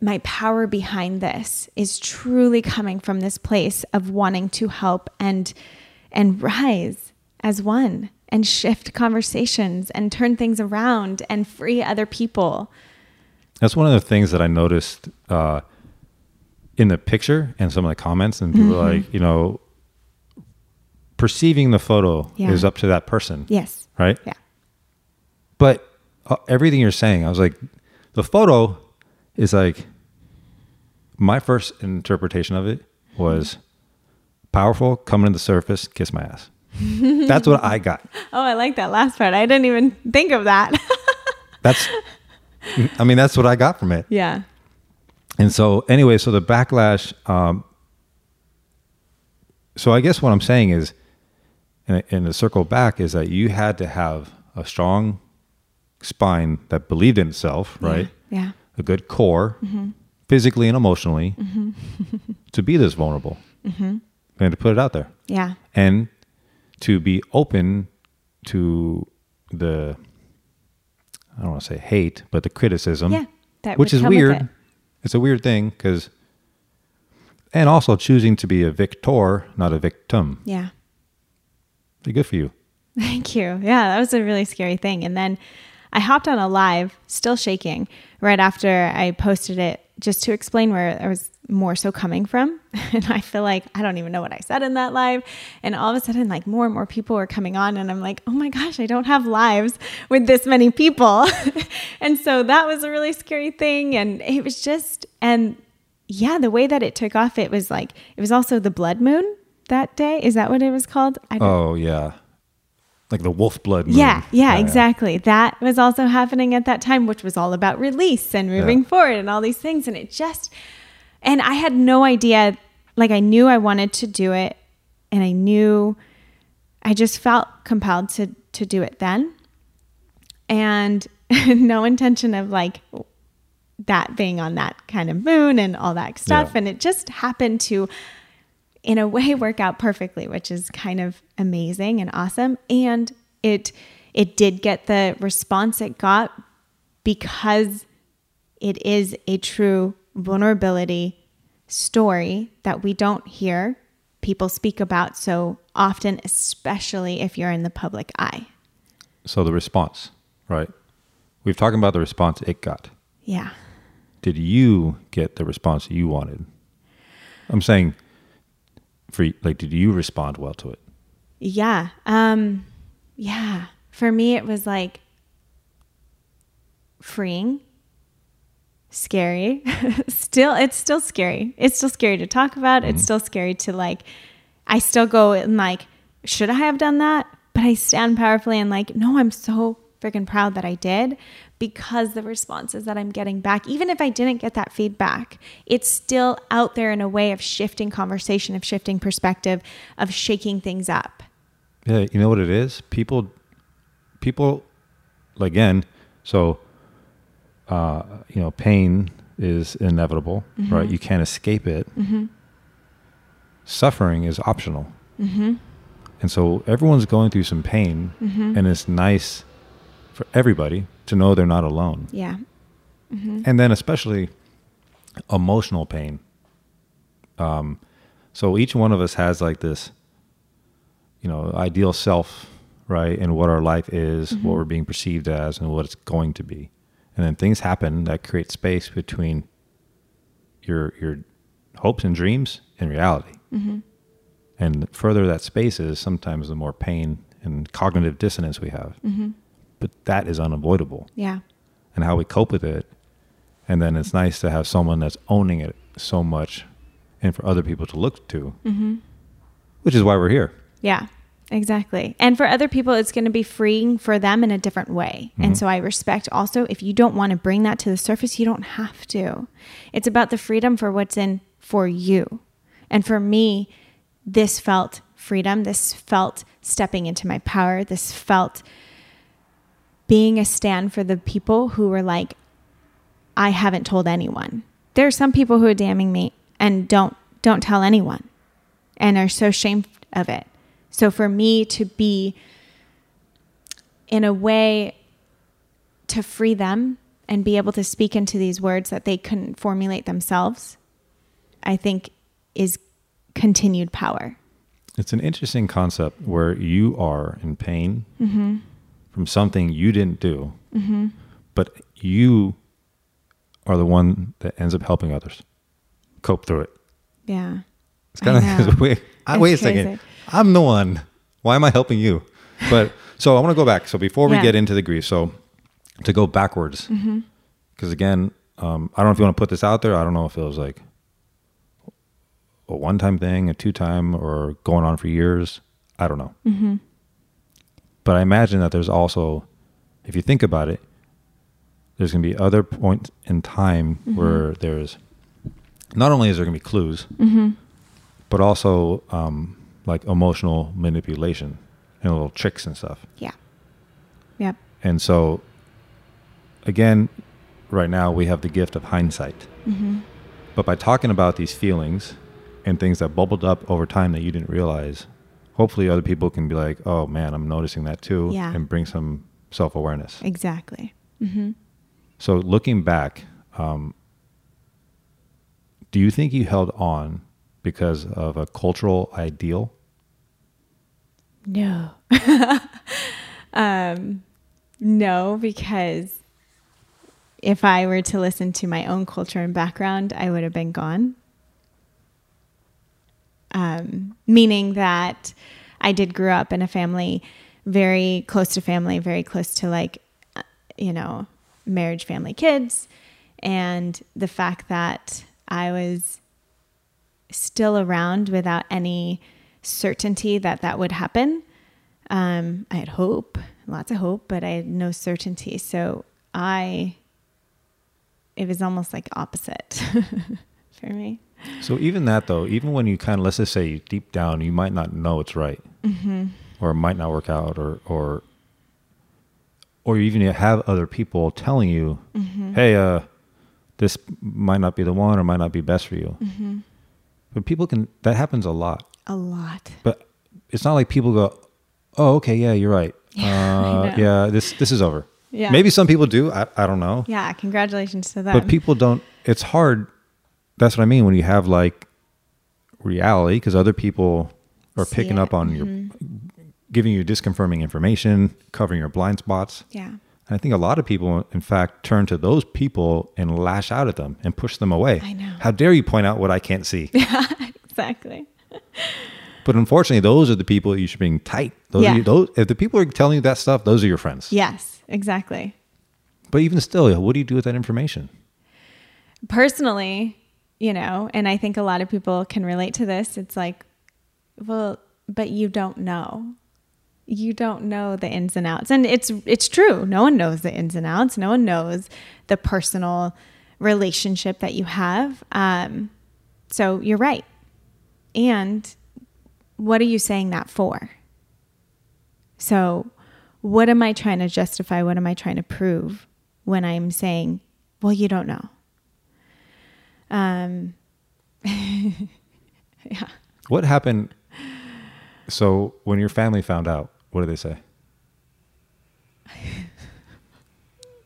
my power behind this is truly coming from this place of wanting to help and and rise as one and shift conversations and turn things around and free other people. That's one of the things that I noticed uh, in the picture and some of the comments, and people were like, you know, perceiving the photo Yeah. is up to that person, Yes. right? Yeah. But uh, everything you're saying, I was like, the photo is like, my first interpretation of it was powerful, coming to the surface, kiss my ass. That's what I got. Oh, I like that last part. I didn't even think of that. That's, I mean, that's what I got from it. yeah. And so, anyway, so the backlash. Um, so I guess what I'm saying is, and, and to circle back, is that you had to have a strong spine that believed in itself, right? Yeah. A good core, mm-hmm. physically and emotionally, mm-hmm. to be this vulnerable mm-hmm. and to put it out there, Yeah. and to be open to the. I don't want to say hate, but the criticism Yeah. That which is weird. it. It's a weird thing because, and also choosing to be a victor, not a victim. Yeah. Good for you. Thank you. Yeah, that was a really scary thing. And then I hopped on a live, still shaking, right after I posted it just to explain where I was more so coming from. And I feel like I don't even know what I said in that live. And all of a sudden, like more and more people were coming on. And I'm like, oh my gosh, I don't have lives with this many people. and so that was a really scary thing. And it was just, and yeah, the way that it took off, it was like, it was also the blood moon that day. Is that what it was called? Oh yeah, like the wolf blood. Moon. yeah, yeah, exactly. That was also happening at that time, which was all about release and moving Yeah. forward and all these things. And it just, and I had no idea. Like, I knew I wanted to do it, and I knew I just felt compelled to to do it then, and no intention of like that being on that kind of moon and all that stuff. And it just happened to in a way work out perfectly, which is kind of amazing and awesome. And it it did get the response it got because it is a true vulnerability story that we don't hear people speak about so often, especially if you're in the public eye. So the response, right? We've talked about the response it got. Yeah. Did you get the response you wanted? I'm saying, for like, did you respond well to it? Yeah. Um yeah. For me it was like freeing, scary. still it's still scary. It's still scary to talk about. It's still scary to like I still go and like should I have done that? but I stand powerfully and like, no, I'm so freaking proud that I did because the responses that I'm getting back, even if I didn't get that feedback, it's still out there in a way of shifting conversation, of shifting perspective, of shaking things up. Yeah, you know what it is? People, people, again, so, uh, you know, pain is inevitable, Mm-hmm. right? You can't escape it. Suffering is optional. Mm-hmm. And so everyone's going through some pain, and it's nice for everybody to know they're not alone. Yeah. Mm-hmm. And then, especially emotional pain. Um, so each one of us has like this, you know, ideal self, right? And what our life is, what mm-hmm. we're being perceived as, and what it's going to be. And then things happen that create space between your your hopes and dreams and reality. Mm-hmm. And the further that space is, sometimes the more pain and cognitive dissonance we have. But that is unavoidable Yeah. and how we cope with it. And then it's nice to have someone that's owning it so much and for other people to look to, Mm-hmm. which is why we're here. Yeah, exactly. And for other people, it's going to be freeing for them in a different way. And so I respect also if you don't want to bring that to the surface, you don't have to. It's about the freedom for what's in for you. And for me, this felt freedom. This felt stepping into my power. This felt being a stand for the people who were like, I haven't told anyone. There are some people who are damning me and don't don't tell anyone and are so ashamed of it. So for me to be in a way to free them and be able to speak into these words that they couldn't formulate themselves, I think is continued power. It's an interesting concept where you are in pain Mm-hmm. From something you didn't do, but you are the one that ends up helping others cope through it. Yeah. It's kind of wait, I, It's wait a crazy. second. I'm the one. Why am I helping you? But so I want to go back. So before we Yeah. get into the grief, so to go backwards, because Mm-hmm. again, um, I don't know if you want to put this out there. I don't know if it was like a one-time thing, a two-time, or going on for years. I don't know. Mm-hmm. But I imagine that there's also, if you think about it, there's going to be other points in time Mm-hmm. where there's not only is there going to be clues, Mm-hmm. but also um, like emotional manipulation and little tricks and stuff. Yeah. Yep. And so, again, right now we have the gift of hindsight. Mm-hmm. But by talking about these feelings and things that bubbled up over time that you didn't realize, hopefully other people can be like, oh man, I'm noticing that too, Yeah. and bring some self awareness. Exactly. Mm-hmm. So, looking back, um, do you think you held on because of a cultural ideal? No. um, no, because if I were to listen to my own culture and background, I would have been gone. Um, meaning that I did grow up in a family very close to family, very close to like, uh, you know, marriage, family, kids. And the fact that I was still around without any certainty that that would happen. Um, I had hope, lots of hope, but I had no certainty. So I, it was almost like opposite for me. So even that though, even when you kind of let's just say deep down you might not know it's right, or it might not work out, or or or even you have other people telling you, "Hey, uh, this might not be the one, or might not be best for you." But people can that happens a lot. A lot. But it's not like people go, "Oh, okay, yeah, you're right. Yeah, uh, yeah, this this is over." Yeah. Maybe some people do. I, I don't know. Yeah. Congratulations to them. But people don't. It's hard. That's what I mean when you have like reality, because other people are See picking it. up on your, mm-hmm. giving you disconfirming information, covering your blind spots. yeah. And I think a lot of people, in fact, turn to those people and lash out at them and push them away. I know. How dare you point out what I can't see? Yeah, exactly. but unfortunately, those are the people you should bring tight. Those, Yeah. are, those if the people are telling you that stuff, those are your friends. Yes, exactly. But even still, what do you do with that information? personally, you know, and I think a lot of people can relate to this. It's like, well, but you don't know. you don't know the ins and outs. And it's it's true. No one knows the ins and outs. No one knows the personal relationship that you have. Um, so you're right. And what are you saying that for? So, what am I trying to justify? What am I trying to prove when I'm saying, well, you don't know? Um, yeah. What happened? So, when your family found out, what did they say?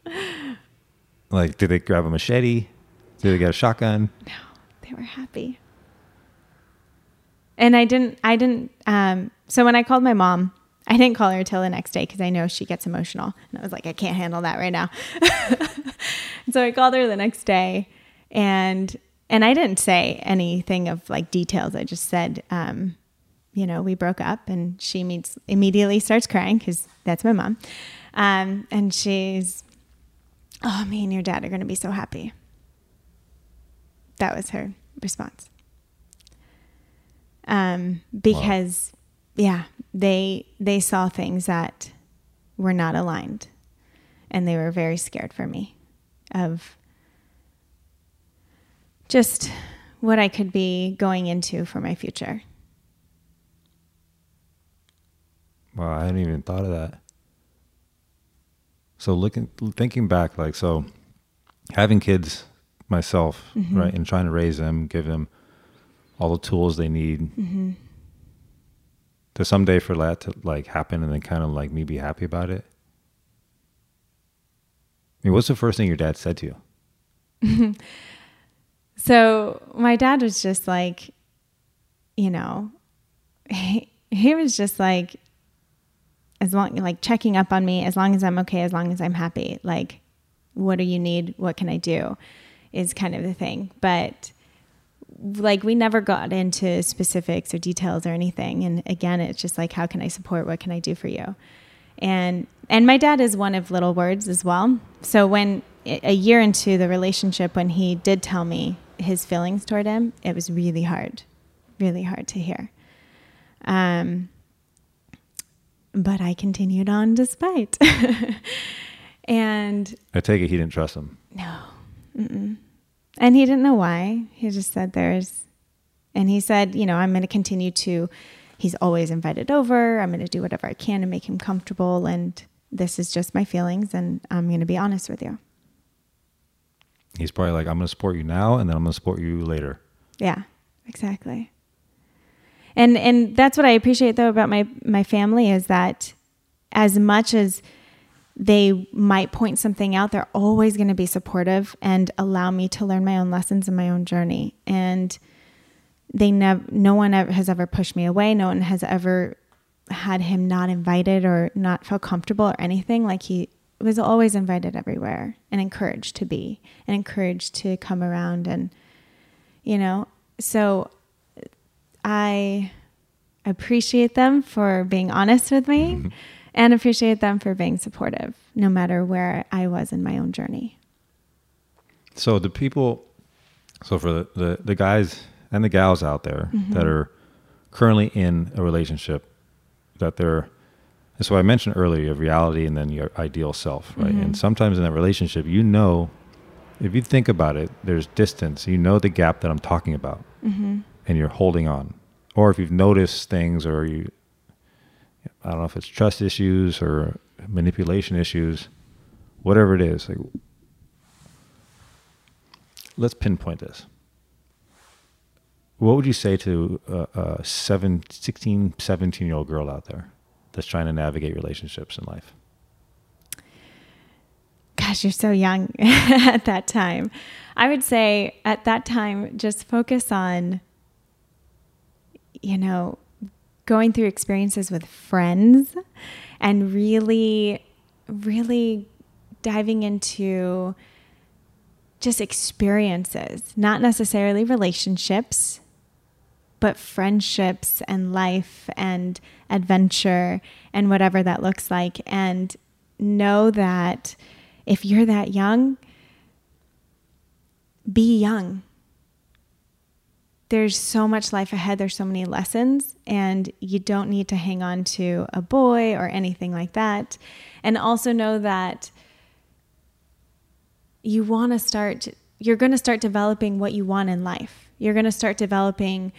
like, did they grab a machete? Did they get a shotgun? No, they were happy. And I didn't, I didn't, um, so when I called my mom, I didn't call her until the next day because I know she gets emotional. And I was like, I can't handle that right now. so I called her the next day and, and I didn't say anything of like details. I just said, um, you know, we broke up and she meets, immediately starts crying because that's my mom. Um, and she's, oh, me and your dad are going to be so happy. That was her response. Um, because, wow. yeah, they they saw things that were not aligned, and they were very scared for me of just what I could be going into for my future. Wow, I hadn't even thought of that. So looking, thinking back, like so, having kids myself, mm-hmm. right, and trying to raise them, give them all the tools they need. Mm-hmm. To someday for that to like happen, and then kind of like me be happy about it. I mean, what's the first thing your dad said to you? so my dad was just like, you know, he, he was just like, as long like checking up on me as long as i'm okay as long as i'm happy like what do you need? What can i do? Is kind of the thing. But like we never got into specifics or details or anything. And again it's just like how can i support? What can i do for you? And and my dad is one of little words as well. So when a year into the relationship when he did tell me his feelings toward him it was really hard really hard to hear um but I continued on despite. and I take it he didn't trust him. No. Mm-mm. And he didn't know why. He just said there's, and he said, you know, I'm going to continue to, he's always invited over. I'm going to do whatever I can to make him comfortable. And this is just my feelings. And I'm going to be honest with you. He's probably like, I'm going to support you now and then I'm going to support you later. Yeah, exactly and and that's what I appreciate though about my my family is that as much as they might point something out, they're always going to be supportive and allow me to learn my own lessons in my own journey. And they never, no one ever has ever pushed me away. No one has ever had him not invited or not feel comfortable or anything. Like he was always invited everywhere and encouraged to be and encouraged to come around and, you know, so I appreciate them for being honest with me mm-hmm. and appreciate them for being supportive, no matter where I was in my own journey. So the people, so for the, the, the guys and the gals out there mm-hmm. that are currently in a relationship, that they're, so I mentioned earlier, your reality and then your ideal self, right? Mm-hmm. And sometimes in that relationship, you know, if you think about it, there's distance. You know the gap that I'm talking about. Mm-hmm and you're holding on, or if you've noticed things, or you, I don't know if it's trust issues or manipulation issues, whatever it is. Like, let's pinpoint this. What would you say to a, a seven, 16, 17 year old girl out there that's trying to navigate relationships in life? Gosh, you're so young at that time. I would say at that time, just focus on you know, going through experiences with friends and really, really diving into just experiences, not necessarily relationships, but friendships and life and adventure and whatever that looks like. And know that if you're that young, be young there's so much life ahead. There's so many lessons, and you don't need to hang on to a boy or anything like that. And also know that you want to start, you're going to start developing what you want in life. You're going to start developing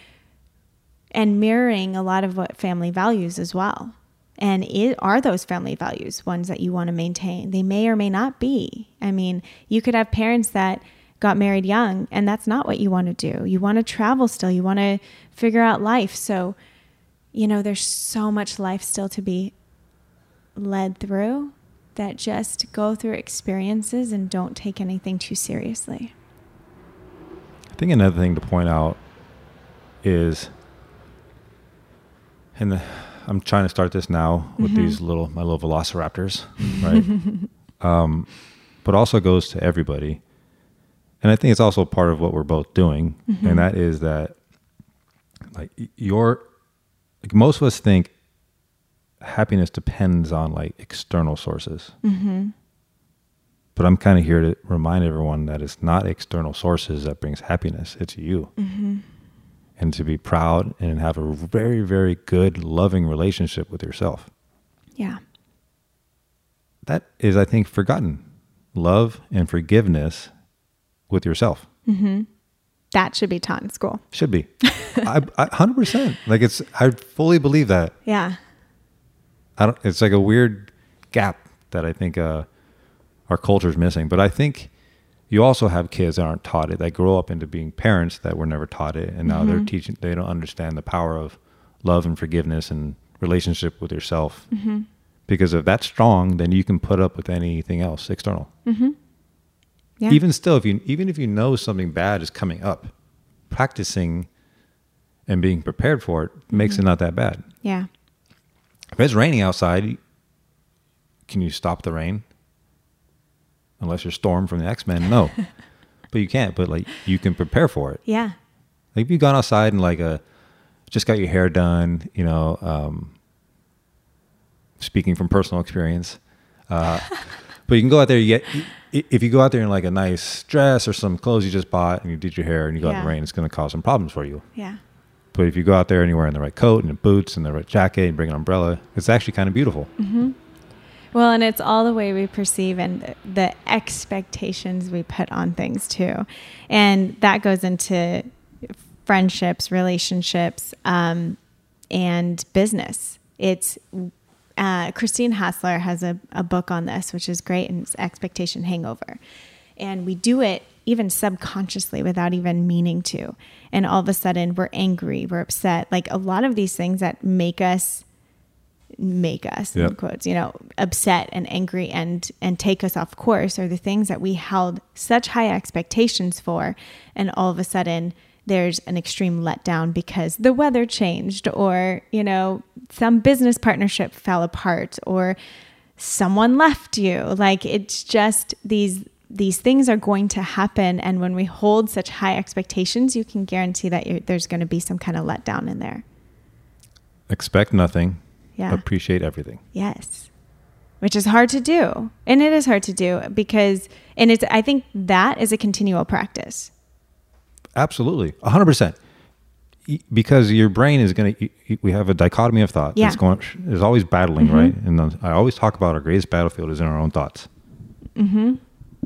and mirroring a lot of what family values as well. And it, are those family values ones that you want to maintain? They may or may not be. I mean, you could have parents that got married young and that's not what you want to do. You want to travel still, you want to figure out life. So, you know, there's so much life still to be led through that just go through experiences and don't take anything too seriously. I think another thing to point out is, and the, I'm trying to start this now with Mm-hmm. these little my little velociraptors, right? um, but also goes to everybody, and I think it's also part of what we're both doing, Mm-hmm. and that is that like your like most of us think happiness depends on like external sources. Mm-hmm. But I'm kind of here to remind everyone that it's not external sources that brings happiness. It's you. And to be proud and have a very, very good, loving relationship with yourself. Yeah. That is, I think, forgotten. Love and forgiveness with yourself Mm-hmm. That should be taught in school. should be. I, I, 100%. Like it's, I fully believe that. Yeah. I don't, it's like a weird gap that I think uh, our culture is missing. But I think you also have kids that aren't taught it, that grow up into being parents that were never taught it. And now they're teaching, they don't understand the power of love and forgiveness and relationship with yourself. Mm-hmm. Because if that's strong, then you can put up with anything else external. Mm-hmm. Yeah. Even still, if you, even if you know something bad is coming up, practicing and being prepared for it makes it not that bad. yeah. If it's raining outside, can you stop the rain? Unless you're Storm from the X Men, no. but you can't. But like you can prepare for it. Yeah. Like if you've gone outside and like a just got your hair done, you know. Um, speaking from personal experience, uh, but you can go out there. You get if you go out there in like a nice dress or some clothes you just bought and you did your hair and you go out in the rain, it's going to cause some problems for you. Yeah. But if you go out there and you're wearing the right coat and the boots and the right jacket and bring an umbrella, it's actually kind of beautiful. Well, and it's all the way we perceive and the- expectations we put on things too. And that goes into friendships, relationships, um, and business. It's uh, Christine Hassler has a, a book on this, which is great, and it's Expectation Hangover. And we do it even subconsciously without even meaning to. And all of a sudden, we're angry, we're upset. Like a lot of these things that make us make us in Yep. quotes you know upset and angry and and take us off course are the things that we held such high expectations for. And all of a sudden there's an extreme letdown because the weather changed or you know some business partnership fell apart or someone left you. Like it's just these these things are going to happen. And when we hold such high expectations you can guarantee that you're, there's going to be some kind of letdown in there. Expect nothing, yeah appreciate everything. Yes. Which is hard to do. And it is hard to do because and it's I think that is a continual practice. Absolutely, hundred percent. Because your brain is going to, we have a dichotomy of thought. Yeah. It's going, is always battling, Mhm. right? And I always talk about our greatest battlefield is in our own thoughts, Mm-hmm.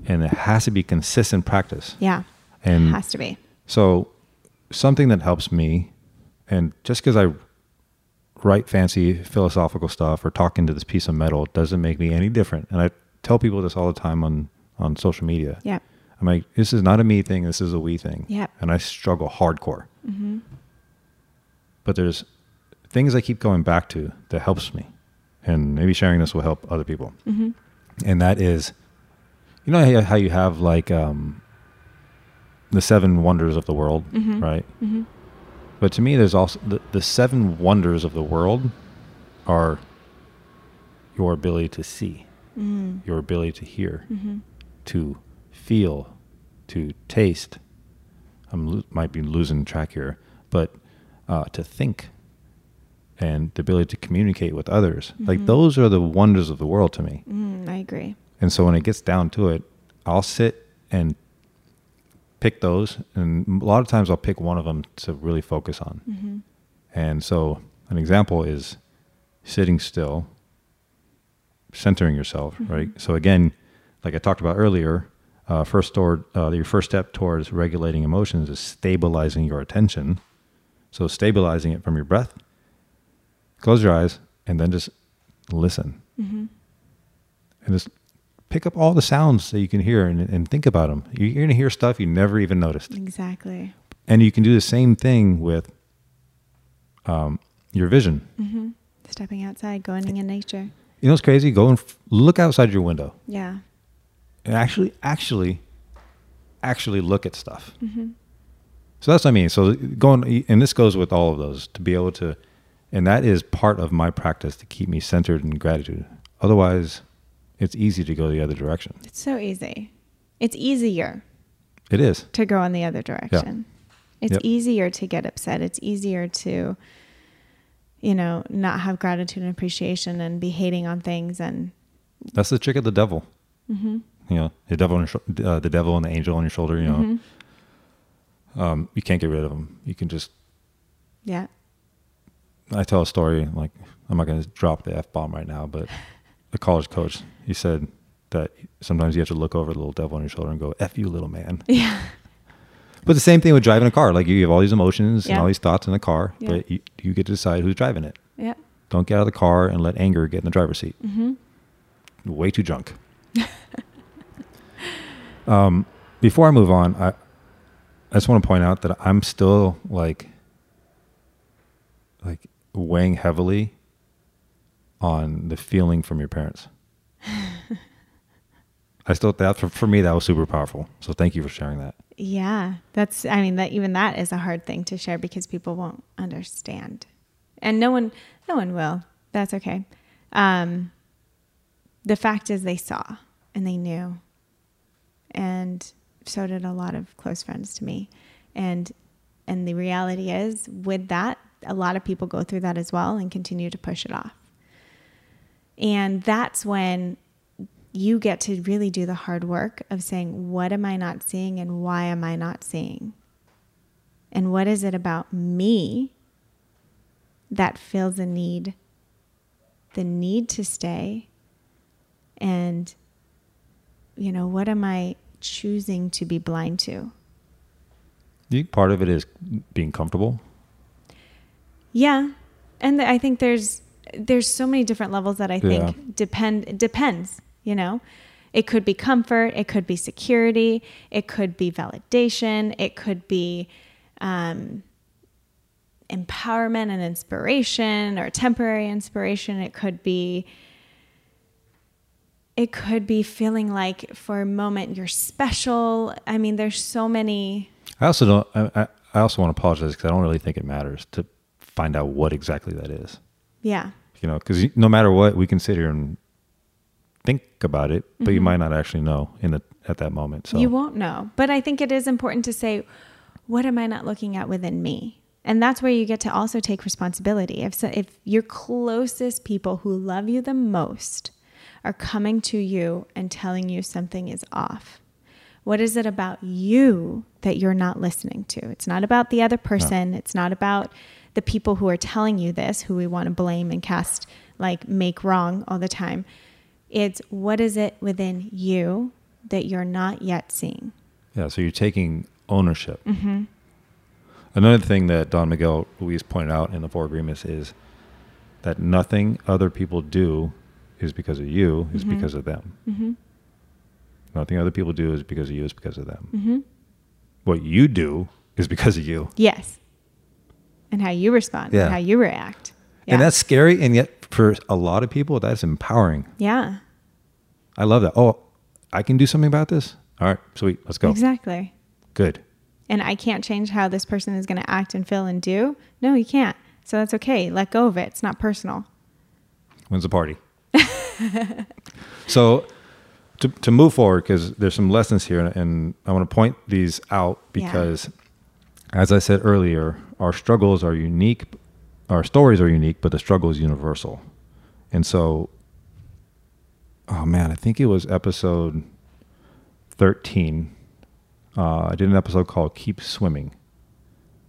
and it has to be consistent practice. Yeah. And it Has to be. So, something that helps me, and just because I write fancy philosophical stuff or talk into this piece of metal doesn't make me any different. And I tell people this all the time on on social media. Yeah. I'm like, this is not a me thing. This is a we thing. Yep. And I struggle hardcore. Mhm. But there's things I keep going back to that helps me, and maybe sharing this will help other people. Mhm. And that is, you know how- you have like um, the seven wonders of the world, Mhm. right? But to me, there's also the, the seven wonders of the world are your ability to see, Mm. your ability to hear, Mhm. to feel, to taste. I'm lo- might be losing track here, but uh, to think and the ability to communicate with others. Like Mhm. those are the wonders of the world to me. Mm, I agree. And so when it gets down to it, I'll sit and pick those, and a lot of times I'll pick one of them to really focus on. Mm-hmm. And so, an example is sitting still, centering yourself, Mm-hmm. right? So again, like I talked about earlier, uh, first toward uh, your first step towards regulating emotions is stabilizing your attention. So stabilizing it from your breath. Close your eyes and then just listen, Mm-hmm. and just pick up all the sounds that you can hear and, and think about them. You're going to hear stuff you never even noticed. Exactly. And you can do the same thing with um, your vision. Mm-hmm. Stepping outside, going in nature. You know what's crazy? Go and f- look outside your window Yeah. and actually, actually, actually look at stuff. Mm-hmm. So that's what I mean. So going, and this goes with all of those to be able to, and that is part of my practice to keep me centered in gratitude. Otherwise, it's easy to go the other direction. It's so easy. It's easier It is. to go in the other direction. Yeah. It's Yep. easier to get upset. It's easier to, you know, not have gratitude and appreciation and be hating on things. And That's the trick of the devil. mm-hmm. You know, the devil, shou- uh, the devil and the angel on your shoulder. You know, Mm-hmm. um, you can't get rid of them. You can just. yeah, I tell a story like I'm not going to drop the f bomb right now, but a college coach he said that sometimes you have to look over the little devil on your shoulder and go "f you, little man." yeah, But the same thing with driving a car. Like you have all these emotions and all these thoughts in the car, Yeah. but you, you get to decide who's driving it. yeah. Don't get out of the car and let anger get in the driver's seat. Mm-hmm. Way too drunk. um, before I move on, I I just want to point out that I'm still like like weighing heavily on the feeling from your parents. I still that for, for me that was super powerful. So thank you for sharing that. Yeah, that's. I mean, that even that is a hard thing to share because people won't understand, and no one, no one will. That's okay. Um, the fact is, they saw and they knew, and so did a lot of close friends to me, and and the reality is, with that, a lot of people go through that as well and continue to push it off, and that's when you get to really do the hard work of saying, what am I not seeing and why am I not seeing? And what is it about me that feels the need, the need to stay? And, you know, what am I choosing to be blind to? Do you think part of it is being comfortable? Yeah. And I think there's, there's so many different levels that I think Yeah. depend, depends, you know? It could be comfort, it could be security, it could be validation, it could be um, empowerment and inspiration or temporary inspiration. It could be it could be feeling like for a moment you're special. I mean, there's so many. I also don't. I, I- I also want to apologize because I don't really think it matters to find out what exactly that is. Yeah, You know, because no matter what, we can sit here and think about it, but you might not actually know in the at that moment. So Mm-hmm. you won't know. But I think it is important to say, what am I not looking at within me? And that's where you get to also take responsibility. If so, if your closest people who love you the most are coming to you and telling you something is off, what is it about you that you're not listening to? It's not about the other person. It's not about the people who are telling you this, who we want to blame and cast, like make wrong all the time. It's what is it within you that you're not yet seeing? yeah, so you're taking ownership. Another thing that Don Miguel Ruiz pointed out in the Four Agreements is that nothing other people do is because of you, is because of them. Mm-hmm. Nothing other people do is because of you, is because of them. Mm-hmm. What you do is because of you. Yes. And how you respond, Yeah. and how you react. Yeah. And that's scary. And yet, for a lot of people, that's empowering. yeah, I love that. Oh, I can do something about this. All right, sweet. Let's go. exactly. Good. And I can't change how this person is going to act and feel and do. No, you can't. So that's okay. Let go of it. It's not personal. When's the party? so, to, to move forward, because there's some lessons here, and I want to point these out Yeah. As I said earlier, our struggles are unique, our stories are unique, but the struggle is universal. And so, oh man, I think it was episode 13. uh, I did an episode called "Keep Swimming,"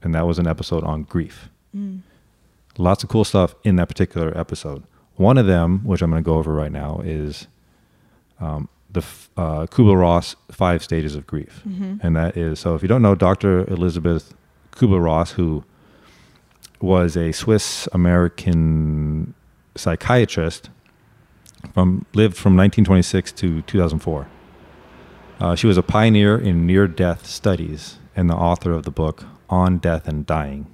and that was an episode on grief. Mm. Lots of cool stuff in that particular episode. One of them, which I'm going to go over right now, is um, the uh, Kubler Ross five stages of grief, Mm-hmm. and that is so. If you don't know, Dr. Elisabeth Kubler Ross, who was a Swiss American psychiatrist from lived from 1926 to 2004. Uh, she was a pioneer in near-death studies and the author of the book On Death and Dying,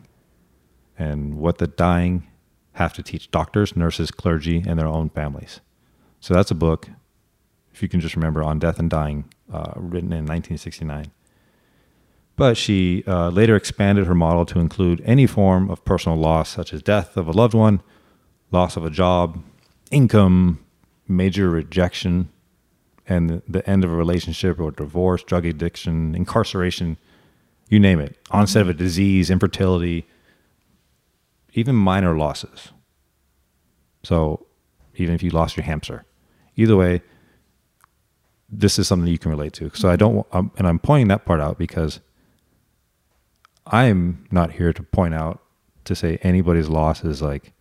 and what the dying have to teach doctors, nurses, clergy, and their own families. So that's a book, if you can just remember, On Death and Dying, uh, written in 1969. But she uh, later expanded her model to include any form of personal loss, such as death of a loved one, loss of a job, income, major rejection, and the, the end of a relationship or divorce, drug addiction, incarceration, you name it, onset of a disease, infertility, even minor losses. So, even if you lost your hamster, either way, this is something you can relate to. So I don't, um, and I'm pointing that part out because I'm not here to point out to say anybody's loss is like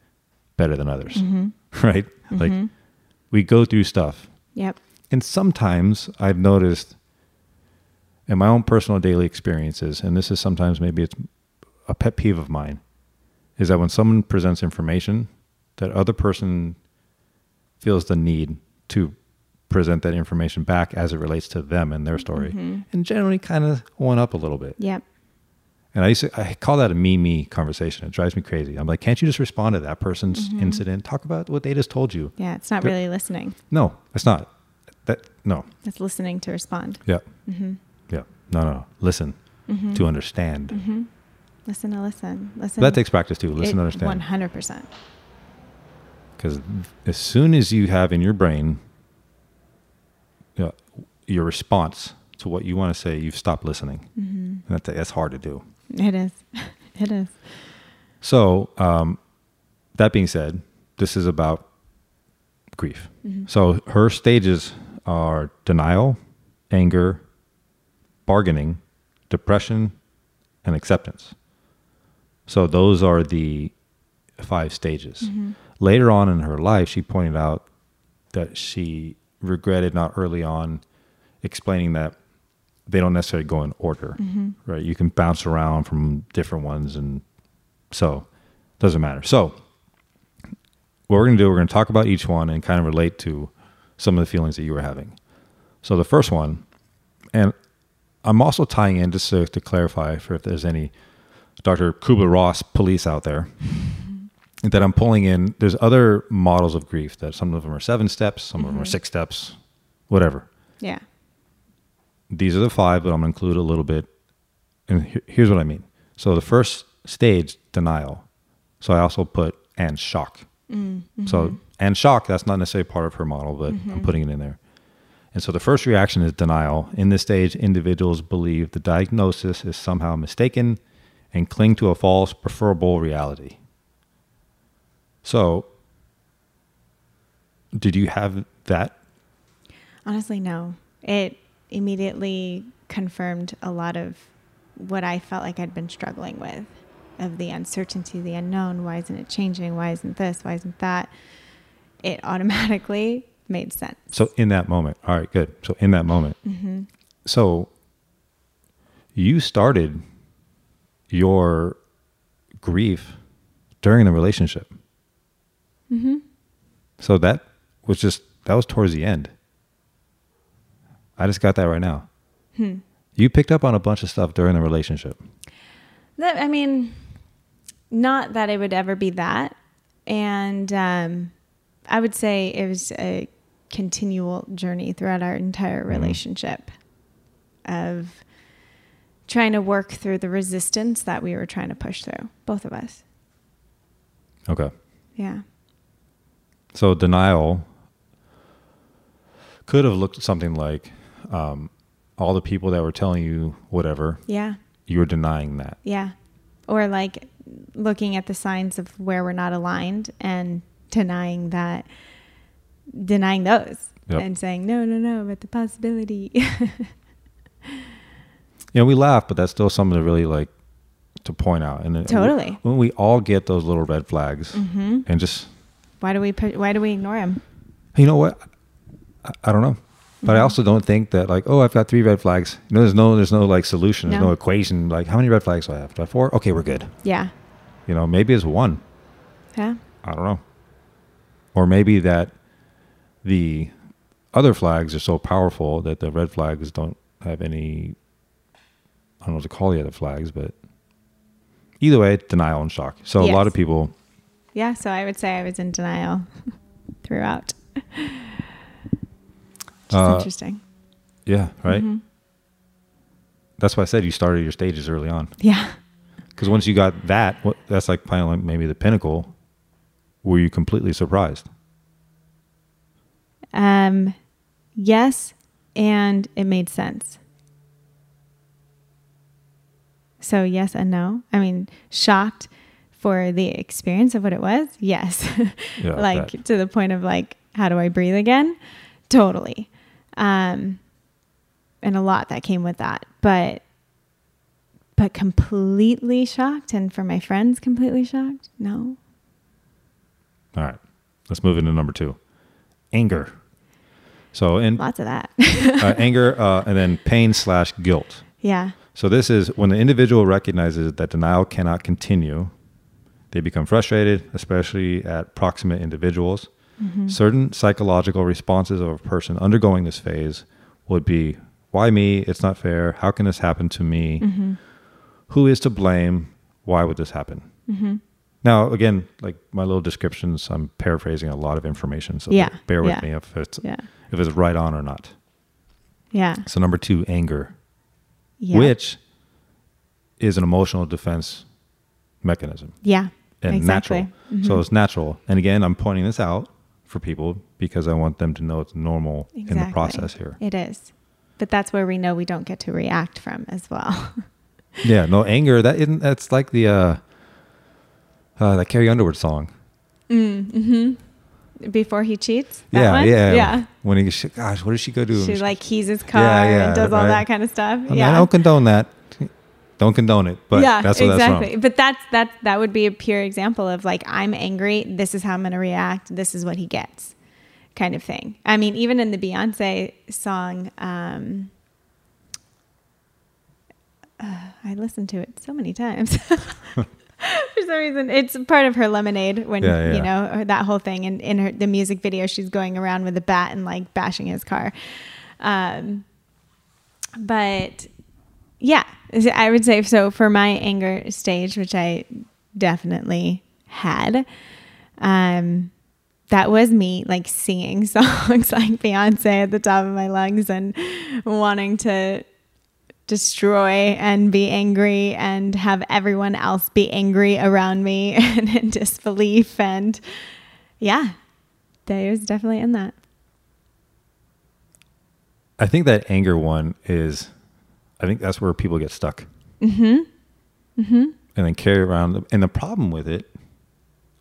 better than others, right? Like we go through stuff, Yep. and sometimes I've noticed in my own personal daily experiences, and this is sometimes maybe it's a pet peeve of mine, is that when someone presents information, that other person feels the need to present that information back as it relates to them and their story, and generally kind of one up a little bit. Yep. And I used to, I call that a me me conversation. It drives me crazy. I'm like, can't you just respond to that person's incident? Talk about what they just told you. Yeah. It's not But- really listening. No, it's not. That no. It's listening to respond. Yeah. Mm-hmm. Yeah. No, no, no. Listen to understand. Mm-hmm. Listen to listen. Listen. That takes practice too. Listen to understand. hundred percent. Because as soon as you have in your brain your response to what you want to say, you've stopped listening. Mm-hmm. And that, that's hard to do. It is. it is. So, um, that being said, this is about grief. Mm-hmm. So, her stages are denial, anger, bargaining, depression, and acceptance. So, those are the five stages. Mm-hmm. Later on in her life, she pointed out that she regretted not early on explaining that they don't necessarily go in order, mm-hmm. right? You can bounce around from different ones, and so it doesn't matter. So, what we're going to do, we're going to talk about each one and kind of relate to some of the feelings that you were having. So, the first one, and I'm also tying in just to, to clarify for if there's any Dr. Kubler Ross police out there mm-hmm. that I'm pulling in. There's other models of grief that some of them are seven steps, some of them are mm-hmm. six steps, whatever. Yeah. These are the five, but I'm going to include a little bit. And here's what I mean. So the first stage, denial. So I also put and shock. Mm-hmm. So and shock, that's not necessarily part of her model, but I'm mm-hmm. putting it in there. And so the first reaction is denial. In this stage, individuals believe the diagnosis is somehow mistaken and cling to a false, preferable reality. So, did you have that? Honestly, no. It immediately confirmed a lot of what I felt like I'd been struggling with of the uncertainty, the unknown. Why isn't it changing? Why isn't this? Why isn't that? It automatically made sense. So in that moment, all right, good. So in that moment, so you started your grief during the relationship. Mm-hmm. So that was just that was towards the end. I just got that right now. Hmm. You picked up on a bunch of stuff during the relationship. That I mean, not that it would ever be that, and um, I would say it was a continual journey throughout our entire relationship of trying to work through the resistance that we were trying to push through, both of us. Okay. Yeah. So denial could have looked something like um, all the people that were telling you whatever, Yeah. you were denying that. Yeah. Or like looking at the signs of where we're not aligned and denying that, denying those Yep. and saying, no, no, no, but the possibility. you know, we laugh, but that's still something to really like to point out. And Totally. when we all get those little red flags, Mm-hmm. and just Why do we put, why do we ignore them? you know what, I, I don't know, but I also don't think that like, oh, I've got three red flags. You know, there's no, there's no like solution. There's No. no, equation. Like, how many red flags do I have? Do I have four? Okay, we're good. Yeah. You know, maybe it's one. Yeah. I don't know. Or maybe that the other flags are so powerful that the red flags don't have any. I don't know what to call the other flags, but either way, denial and shock. So a lot of people, Yeah. So I would say I was in denial throughout. Just Uh, interesting. yeah, right. Mhm. That's why I said you started your stages early on. Yeah. Because once you got that, what, that's like kind like maybe the pinnacle. Were you completely surprised? Um, yes, and it made sense. So yes and no. I mean, shocked for the experience of what it was. Yes. Yeah, like to the point of like, how do I breathe again? Totally. Um, and a lot that came with that, but but completely shocked, and for my friends, completely shocked. No. All right, let's move into number two, anger. So and Lots of that. uh, anger uh, and then pain slash guilt. yeah. So this is when the individual recognizes that denial cannot continue. They become frustrated, especially at proximate individuals. Mm-hmm. Certain psychological responses of a person undergoing this phase would be, "Why me? It's not fair. How can this happen to me? Mm-hmm. Who is to blame? Why would this happen?" Mm-hmm. Now, again, like my little descriptions, I'm paraphrasing a lot of information, so Yeah, bear with yeah. me if it's Yeah. if it's right on or not. Yeah. So number two, anger Yeah. which is an emotional defense mechanism Yeah. and exactly. natural. So it's natural. And again, I'm pointing this out for people because I want them to know it's normal in the process here. It is. But that's where we know we don't get to react from as well. Yeah, no anger. That isn't. That's like the uh, uh that Carrie Underwood song. Mm, hmm Before he cheats? That yeah, one? yeah, Yeah. When he, gosh, what does she go do? She like keys his car Yeah, yeah, and does all right. that kind of stuff. I, mean, yeah. I don't condone that. Don't condone it, but yeah, that's what exactly. that's. But that's that that would be a pure example of like I'm angry. This is how I'm going to react. This is what he gets, kind of thing. I mean, even in the Beyonce song, um, uh, I listened to it so many times. For some reason, it's part of her lemonade when Yeah, yeah. you know that whole thing. And in her the music video, she's going around with a bat and like bashing his car. Um, but yeah, I would say so for my anger stage, which I definitely had. Um, that was me like singing songs like Beyonce at the top of my lungs and wanting to destroy and be angry and have everyone else be angry around me and in disbelief. And yeah, was definitely in that. I think that anger one is, I think that's where people get stuck. Mm-hmm. Mm-hmm. and then carry around. And the problem with it,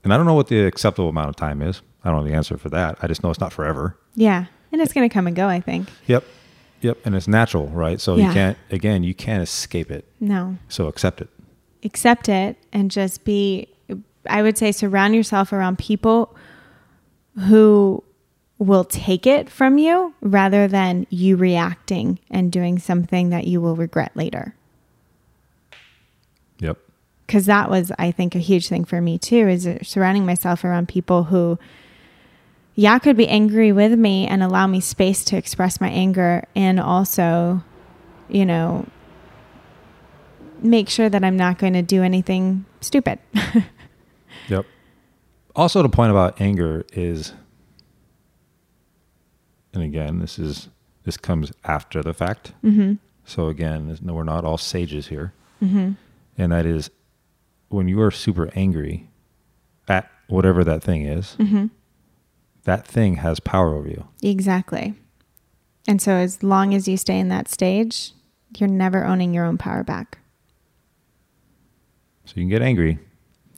and I don't know what the acceptable amount of time is. I don't know the answer for that. I just know it's not forever. Yeah. And it's going to come and go, I think. Yep. Yep. And it's natural, right? So Yeah. you can't, again, you can't escape it. No. So accept it. accept it and just be i would say surround yourself around people who will take it from you rather than you reacting and doing something that you will regret later Yep. because that was i think a huge thing for me too is surrounding myself around people who yeah could be angry with me and allow me space to express my anger and also you know make sure that i'm not going to do anything stupid Yep. Also, the point about anger is, and again, this is this comes after the fact. mm-hmm. So again, no, we're not all sages here, Mm-hmm. and that is when you are super angry at whatever that thing is. Mm-hmm. That thing has power over you. exactly and so as long as you stay in that stage you're never owning your own power back So you can get angry,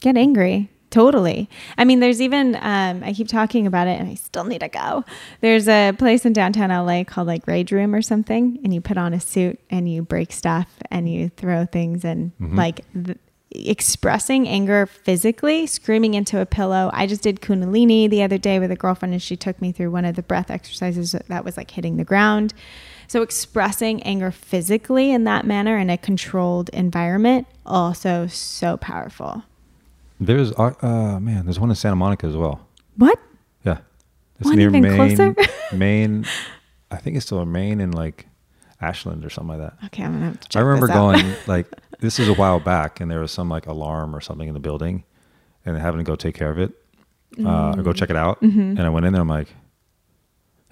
get angry Totally. I mean, there's even, um, I keep talking about it and I still need to go. There's a place in downtown LA called like Rage Room or something. And you put on a suit and you break stuff and you throw things and like th- expressing anger physically, screaming into a pillow. I just did Kundalini the other day with a girlfriend and she took me through one of the breath exercises that was like hitting the ground. So expressing anger physically in that manner in a controlled environment also so powerful. There's uh, uh man, there's one in Santa Monica as well. What? Yeah, it's One even closer? Main. I think it's still in Main and like Ashland or something like that. Okay, I'm gonna have to check I remember going like this is a while back, and there was some like alarm or something in the building, and having to go take care of it uh, or go check it out. Mm-hmm. And I went in there. I'm like,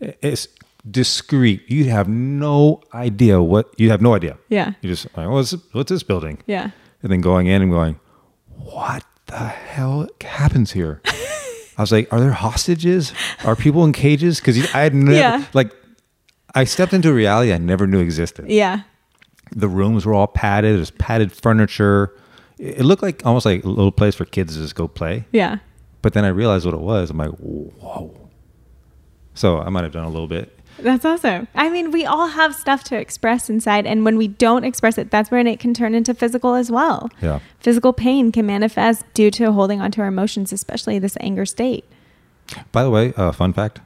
it's discreet. You have no idea what you have no idea. yeah, You just like, what's what's this building? yeah, And then going in and going, what the hell happens here? I was like, are there hostages? Are people in cages? Because I had never Yeah. like. I stepped into a reality I never knew existed yeah, the rooms were all padded. There's padded furniture. It it looked like almost like a little place for kids to just go play. yeah. But then I realized what it was. I'm like, whoa. So I might have done a little bit. That's awesome. I mean, we all have stuff to express inside, and when we don't express it, that's when it can turn into physical as well. Yeah. Physical pain can manifest due to holding onto our emotions, especially this anger state. By the way, uh, fun fact: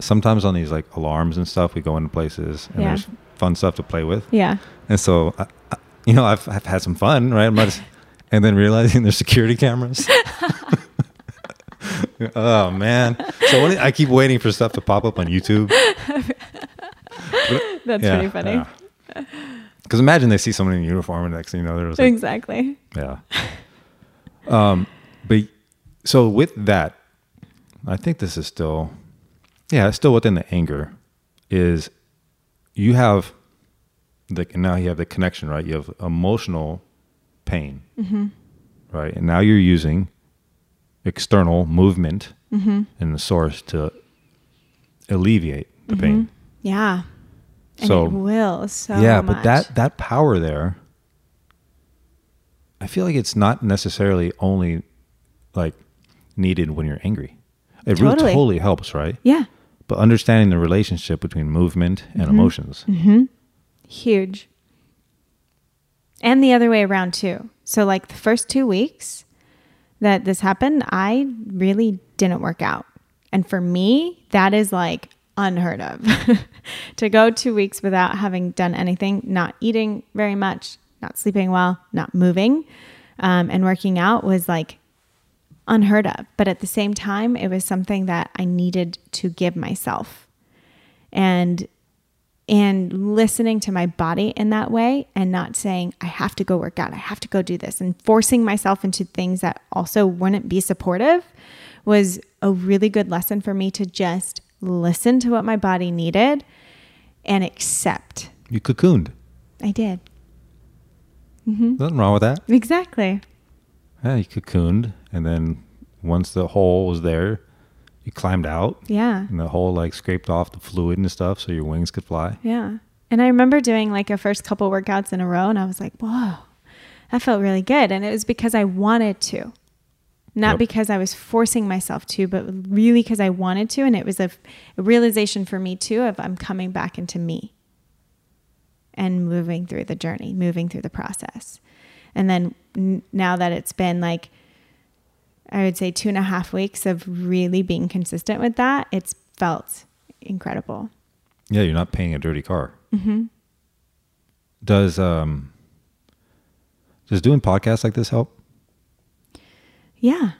sometimes on these like alarms and stuff, we go into places and Yeah. there's fun stuff to play with. Yeah. And so, I, I, you know, I've, I've had some fun, right? Just- and then realizing there's security cameras. oh man! So when, I keep waiting for stuff to pop up on YouTube. That's pretty funny. Because imagine they see someone in uniform, and next thing you know, there's like, Exactly. yeah. Um, but so with that, I think this is still, yeah, it's still within the anger. Is you have the now you have the connection, right? You have emotional pain, right? And now you're using external movement mm-hmm. in the source to alleviate the pain. Mm-hmm. Yeah. And So- it will so yeah, much. but that that power there, I feel like it's not necessarily only like needed when you're angry. It really Totally. totally helps, right? yeah, But understanding the relationship between movement and Mm-hmm. emotions. Mm-hmm. huge. And the other way around too. So like the first 2 weeks that this happened, I really didn't work out. And for me, that is like unheard of. to go 2 weeks without having done anything, not eating very much, not sleeping well, not moving, um, and working out was like unheard of. But at the same time, it was something that I needed to give myself. And and listening to my body in that way and not saying I have to go work out, I have to go do this and forcing myself into things that also wouldn't be supportive was a really good lesson for me to just listen to what my body needed and accept. You cocooned. I did. Mm-hmm. Nothing wrong with that. Exactly. Yeah, you cocooned, and then once the hole was there, you climbed out, Yeah. and the hole like scraped off the fluid and stuff, so your wings could fly. Yeah. And I remember doing like a first couple workouts in a row and I was like, whoa, that felt really good. And it was because I wanted to, not Yep. because I was forcing myself to, but really because I wanted to. And it was a, a realization for me too of I'm coming back into me and moving through the journey, moving through the process. And then n- now that it's been like, I would say two and a half weeks of really being consistent with that, it's felt incredible. Yeah, you're not paying a dirty car. Mm-hmm. Does um does doing podcasts like this help? Yeah,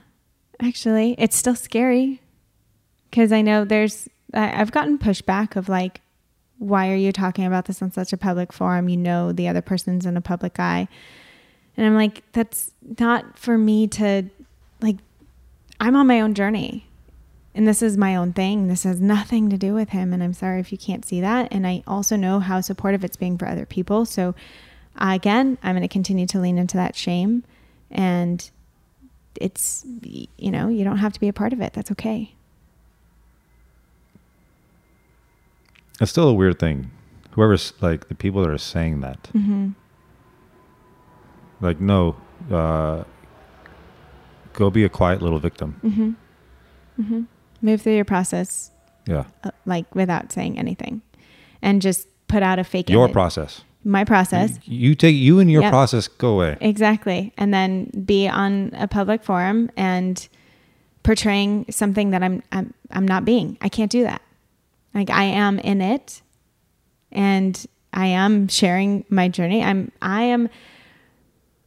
actually, it's still scary because I know there's, I've gotten pushback of like, why are you talking about this on such a public forum? You know, the other person's in a public eye. And I'm like, that's not for me to, like, I'm on my own journey and this is my own thing. This has nothing to do with him. And I'm sorry if you can't see that. And I also know how supportive it's being for other people. So, uh, again, I'm going to continue to lean into that shame and it's you know you don't have to be a part of it that's okay It's still a weird thing. Whoever's like the people that are saying that, mm-hmm. like, no, uh, go be a quiet little victim. Mm-hmm. Mm-hmm. Move through your process, Yeah. uh, like without saying anything, and just put out a fake. Your image. process. My process. You take you and your Yep. process go away. Exactly. And then be on a public forum and portraying something that I'm I'm I'm not being. I can't do that. Like I am in it and I am sharing my journey. I'm I am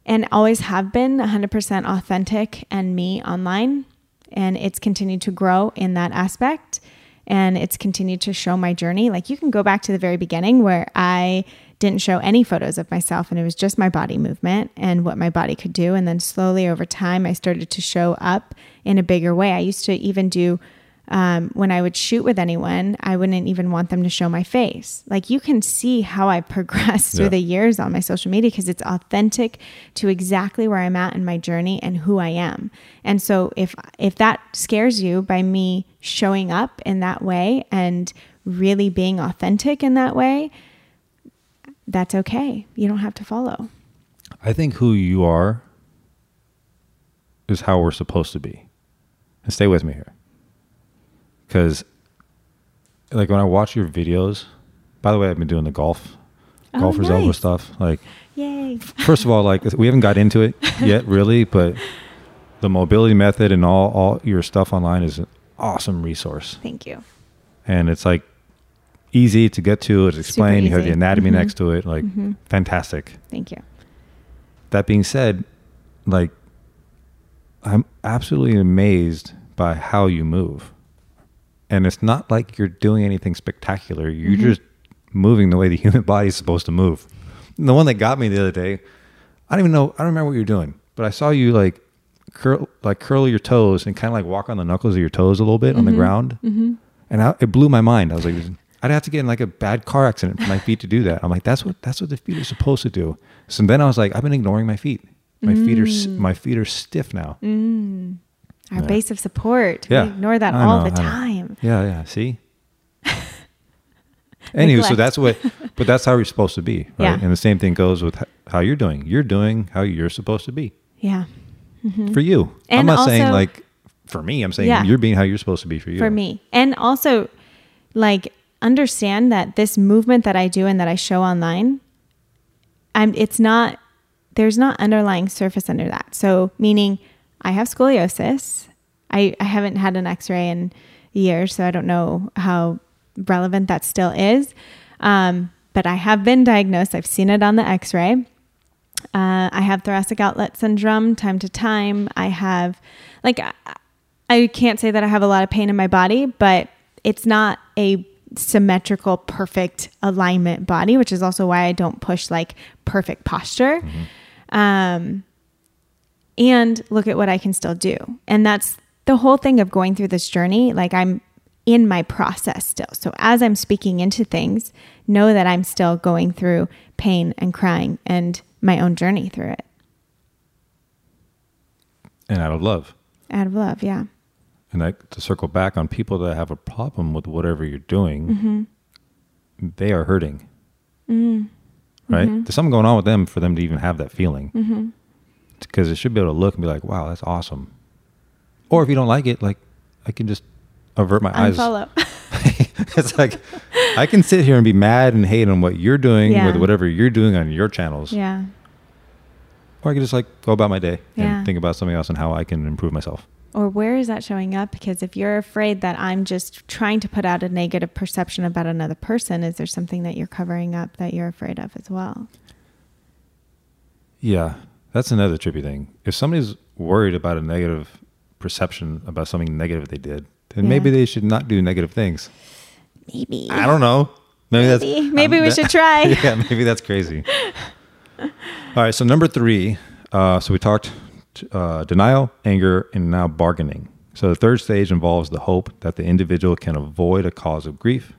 and always have been 100% authentic and me online. And it's continued to grow in that aspect. And it's continued to show my journey. Like you can go back to the very beginning where i didn't show any photos of myself and it was just my body movement and what my body could do. And then slowly over time i started to show up in a bigger way. I used to even do um, when I would shoot with anyone, I wouldn't even want them to show my face. Like you can see how I progressed through Yeah. the years on my social media because it's authentic to exactly where I'm at in my journey and who I am. And so if if that scares you by me showing up in that way and really being authentic in that way, that's okay. You don't have to follow. I think who you are is how we're supposed to be. And stay with me here. Cuz like when I watch your videos, by the way, I've been doing the golf Oh, golfer's elbow nice. stuff. Like Yay. first of all, like we haven't got into it yet really, but the mobility method and all all your stuff online is an awesome resource. Thank you. And it's like easy to get to, it's explained, you have the anatomy Mhm. next to it, like Mhm. fantastic. Thank you. that being said, like I'm absolutely amazed by how you move. And it's not like you're doing anything spectacular. You're Mhm. just moving the way the human body is supposed to move. And the one that got me the other day, I don't even know, I don't remember what you're doing, but I saw you like curl like curl your toes and kind of like walk on the knuckles of your toes a little bit on the Mhm. ground. Mm-hmm. And I, it blew my mind. I was like, I'd have to get in like a bad car accident for my feet to do that. I'm like, that's what that's what the feet are supposed to do. So then I was like, I've been ignoring my feet. My feet are Mm. my feet are stiff now. Mm. Our Yeah. base of support. Yeah. We ignore that I all know, the time. Yeah, yeah. See. Anyway, so that's what, but that's how you're supposed to be, right? Yeah. And the same thing goes with how you're doing. You're doing how you're supposed to be Yeah. Mhm. for you. I'm And not saying like for me. I'm saying Yeah. you're being how you're supposed to be for you. for me. And also, like, understand that this movement that I do and that I show online, I'm. It's not. There's not underlying surface under that. So, meaning, I have scoliosis. I I haven't had an X-ray in years, so I don't know how relevant that still is. Um, but I have been diagnosed. I've seen it on the X-ray. Uh, I have thoracic outlet syndrome time to time. I have, like, I, I can't say that I have a lot of pain in my body, but it's not a symmetrical, perfect alignment body, which is also why I don't push like perfect posture. Um, and look at what I can still do. And that's the whole thing of going through this journey. Like, I'm in my process still. So, as I'm speaking into things, know that I'm still going through pain and crying and my own journey through it and out of love. out of love. Yeah. And like to circle back on people that have a problem with whatever you're doing, Mm-hmm. they are hurting, Mm. right? Mhm. There's something going on with them for them to even have that feeling. Because it should be able to look and be like, "Wow, that's awesome." Or if you don't like it, like I can just avert my eyes. Unfollow. it's like I can sit here and be mad and hate on what you're doing Yeah. with whatever you're doing on your channels, yeah. or I can just like go about my day Yeah. and think about something else and how I can improve myself. Or where is that showing up? Because if you're afraid that I'm just trying to put out a negative perception about another person, is there something that you're covering up that you're afraid of as well? Yeah, that's another trippy thing. If somebody's worried about a negative perception about something negative they did, then Yeah. maybe they should not do negative things. Maybe. I don't know. Maybe, Maybe. that's Maybe we should try. yeah, maybe that's crazy. All right, so number three. Uh, so we talked uh, denial, anger, and now bargaining. So the third stage involves the hope that the individual can avoid a cause of grief.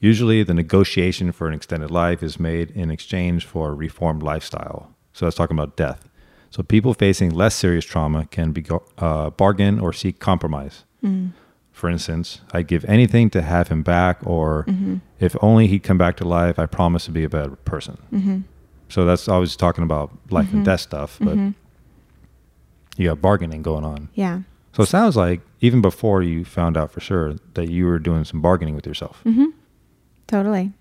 Usually, the negotiation for an extended life is made in exchange for a reformed lifestyle. So that's talking about death. So people facing less serious trauma can be uh, bargain or seek compromise. Mm. For instance, I'd give anything to have him back, or Mhm. if only he'd come back to life, I promise to be a better person. Mm-hmm. So that's always talking about life Mhm. and death stuff. But Mhm. You got bargaining going on. Yeah. So it sounds like even before you found out for sure that you were doing some bargaining with yourself. Mm-hmm. Totally.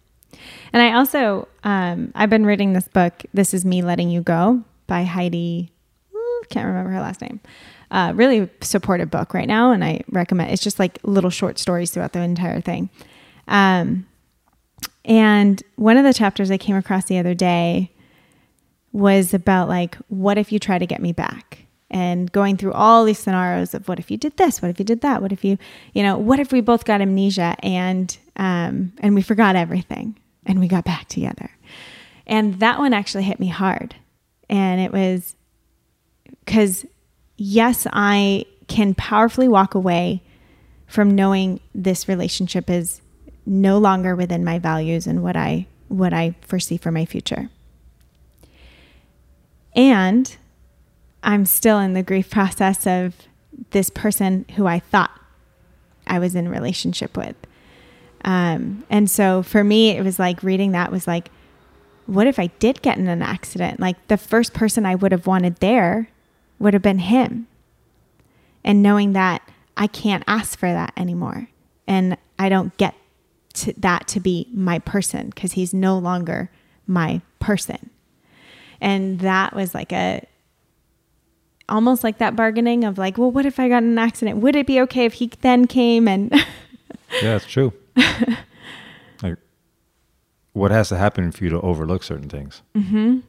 And I also, um, I've been reading this book, This Is Me Letting You Go by Heidi, can't remember her last name. Uh, really supportive book right now. And I recommend it's just like little short stories throughout the entire thing. Um, and one of the chapters I came across the other day was about like, what if you try to get me back? And going through all these scenarios of what if you did this? What if you did that? What if you, you know, what if we both got amnesia and um, and we forgot everything and we got back together? And that one actually hit me hard. And it was because, yes, I can powerfully walk away from knowing this relationship is no longer within my values and what I what I foresee for my future. And I'm still in the grief process of this person who I thought I was in relationship with. Um, and so for me, it was like reading that was like, what if I did get in an accident? Like the first person I would have wanted there would have been him. And knowing that I can't ask for that anymore. And I don't get to that to be my person because he's no longer my person. And that was like a almost like that bargaining of like, well, what if I got in an accident? Would it be okay if he then came and Yeah, it's true. like what has to happen for you to overlook certain things? Mm-hmm.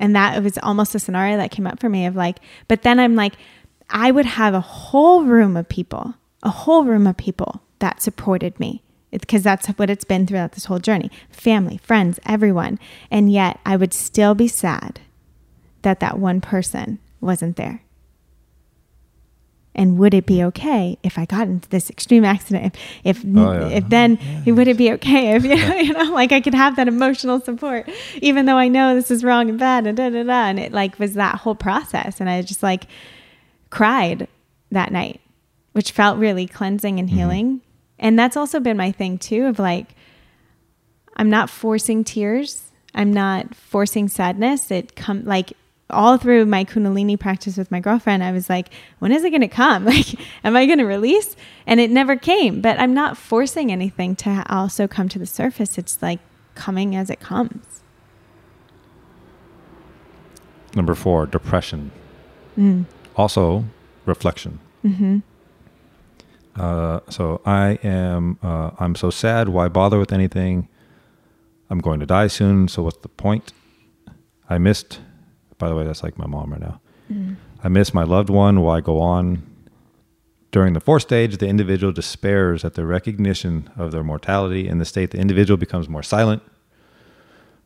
And that was almost a scenario that came up for me of like, but then I'm like, I would have a whole room of people, a whole room of people that supported me because that's what it's been throughout this whole journey family, friends, everyone. And yet I would still be sad that that one person wasn't there. And would it be okay if I got into this extreme accident? If if, Oh, yeah. if then would it be okay if you know, you know like I could have that emotional support, even though I know this is wrong and bad and da da da. And it like was that whole process, and I just like cried that night, which felt really cleansing and mm-hmm. healing. And that's also been my thing too of like, I'm not forcing tears. I'm not forcing sadness. It come like all through my Kundalini practice with my girlfriend, I was like, when is it going to come? Like, am I going to release? And it never came, but I'm not forcing anything to also come to the surface. It's like coming as it comes. Number four, depression. Mm. Also, reflection. Mm-hmm. Uh, so I am. Uh, I'm so sad. Why bother with anything? I'm going to die soon. So what's the point? I missed. By the way, that's like my mom right now. Mm. I miss my loved one. Why go on? During the fourth stage, the individual despairs at the recognition of their mortality. In the state, the individual becomes more silent,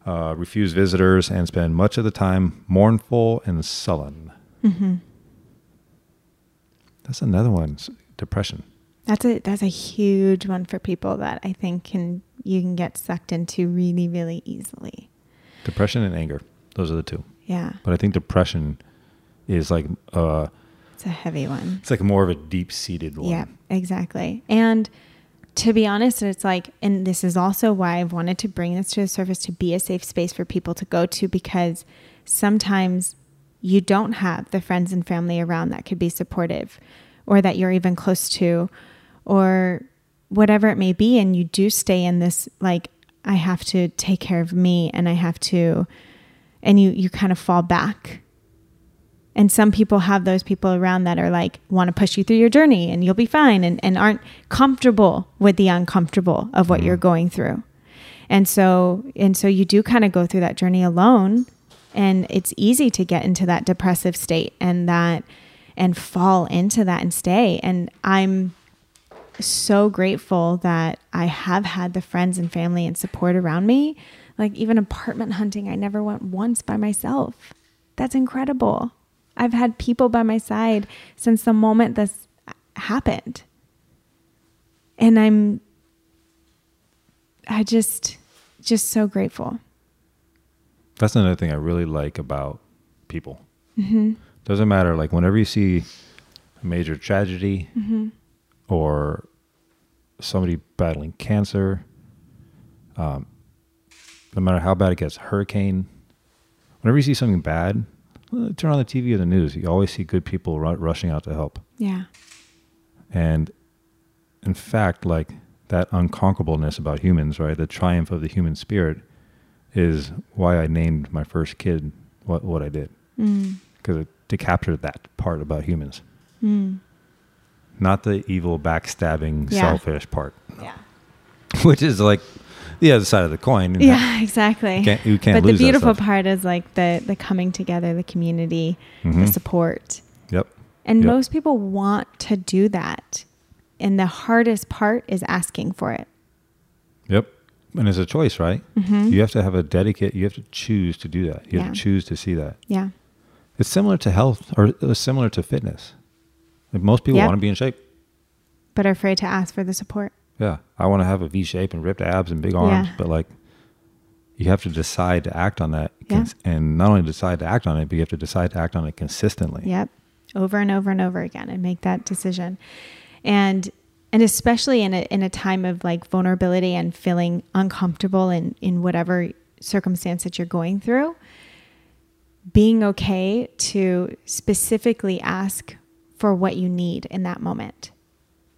uh, refuse visitors, and spend much of the time mournful and sullen. Mm-hmm. That's another one. Depression. That's a that's a huge one for people that I think can you can get sucked into really really easily. Depression and anger. Those are the two. Yeah, But I think depression is like uh it's a heavy one. it's like more of a deep seated one. Yeah, exactly. And to be honest, it's like, and this is also why I've wanted to bring this to the surface to be a safe space for people to go to because sometimes you don't have the friends and family around that could be supportive or that you're even close to or whatever it may be. And you do stay in this, like, I have to take care of me and I have to, and you, you kind of fall back and some people have those people around that are like, want to push you through your journey and you'll be fine and, and aren't comfortable with the uncomfortable of what mm. you're going through. And so, and so you do kind of go through that journey alone and it's easy to get into that depressive state and that, and fall into that and stay. And I'm so grateful that I have had the friends and family and support around me. Like even apartment hunting, I never went once by myself. That's incredible. I've had people by my side since the moment this happened. And I'm I just just so grateful. That's another thing I really like about people. Mm-hmm. Doesn't matter. Like whenever you see a major tragedy Mm-hmm. or somebody battling cancer, um, no matter how bad it gets, hurricane. Whenever you see something bad, uh, turn on the TV or the news. You always see good people ru- rushing out to help. Yeah. And in fact, like that unconquerableness about humans, right? The triumph of the human spirit is why I named my first kid what what I did Mm. because to capture that part about humans, Mm. not the evil, backstabbing, Yeah. selfish part, Yeah. which is like the other side of the coin. Yeah, exactly. You can't, you can't but the beautiful part is like the the coming together, the community, the Mhm. support. Yep. And Yep. most people want to do that. And the hardest part is asking for it. Yep. And it's a choice, right? Mhm. You have to have a dedicate. You have to choose to do that. You have to choose to see that. Yeah. It's similar to health, or it's similar to fitness. Like most people Yep. want to be in shape. But are afraid to ask for the support. Yeah, I want to have a V shape and ripped abs and big arms, Yeah. but like, you have to decide to act on that, Yeah. and not only decide to act on it, but you have to decide to act on it consistently. Yep. Over and over and over again and make that decision. And and especially in a in a time of like vulnerability and feeling uncomfortable in in whatever circumstance that you're going through, being okay to specifically ask for what you need in that moment.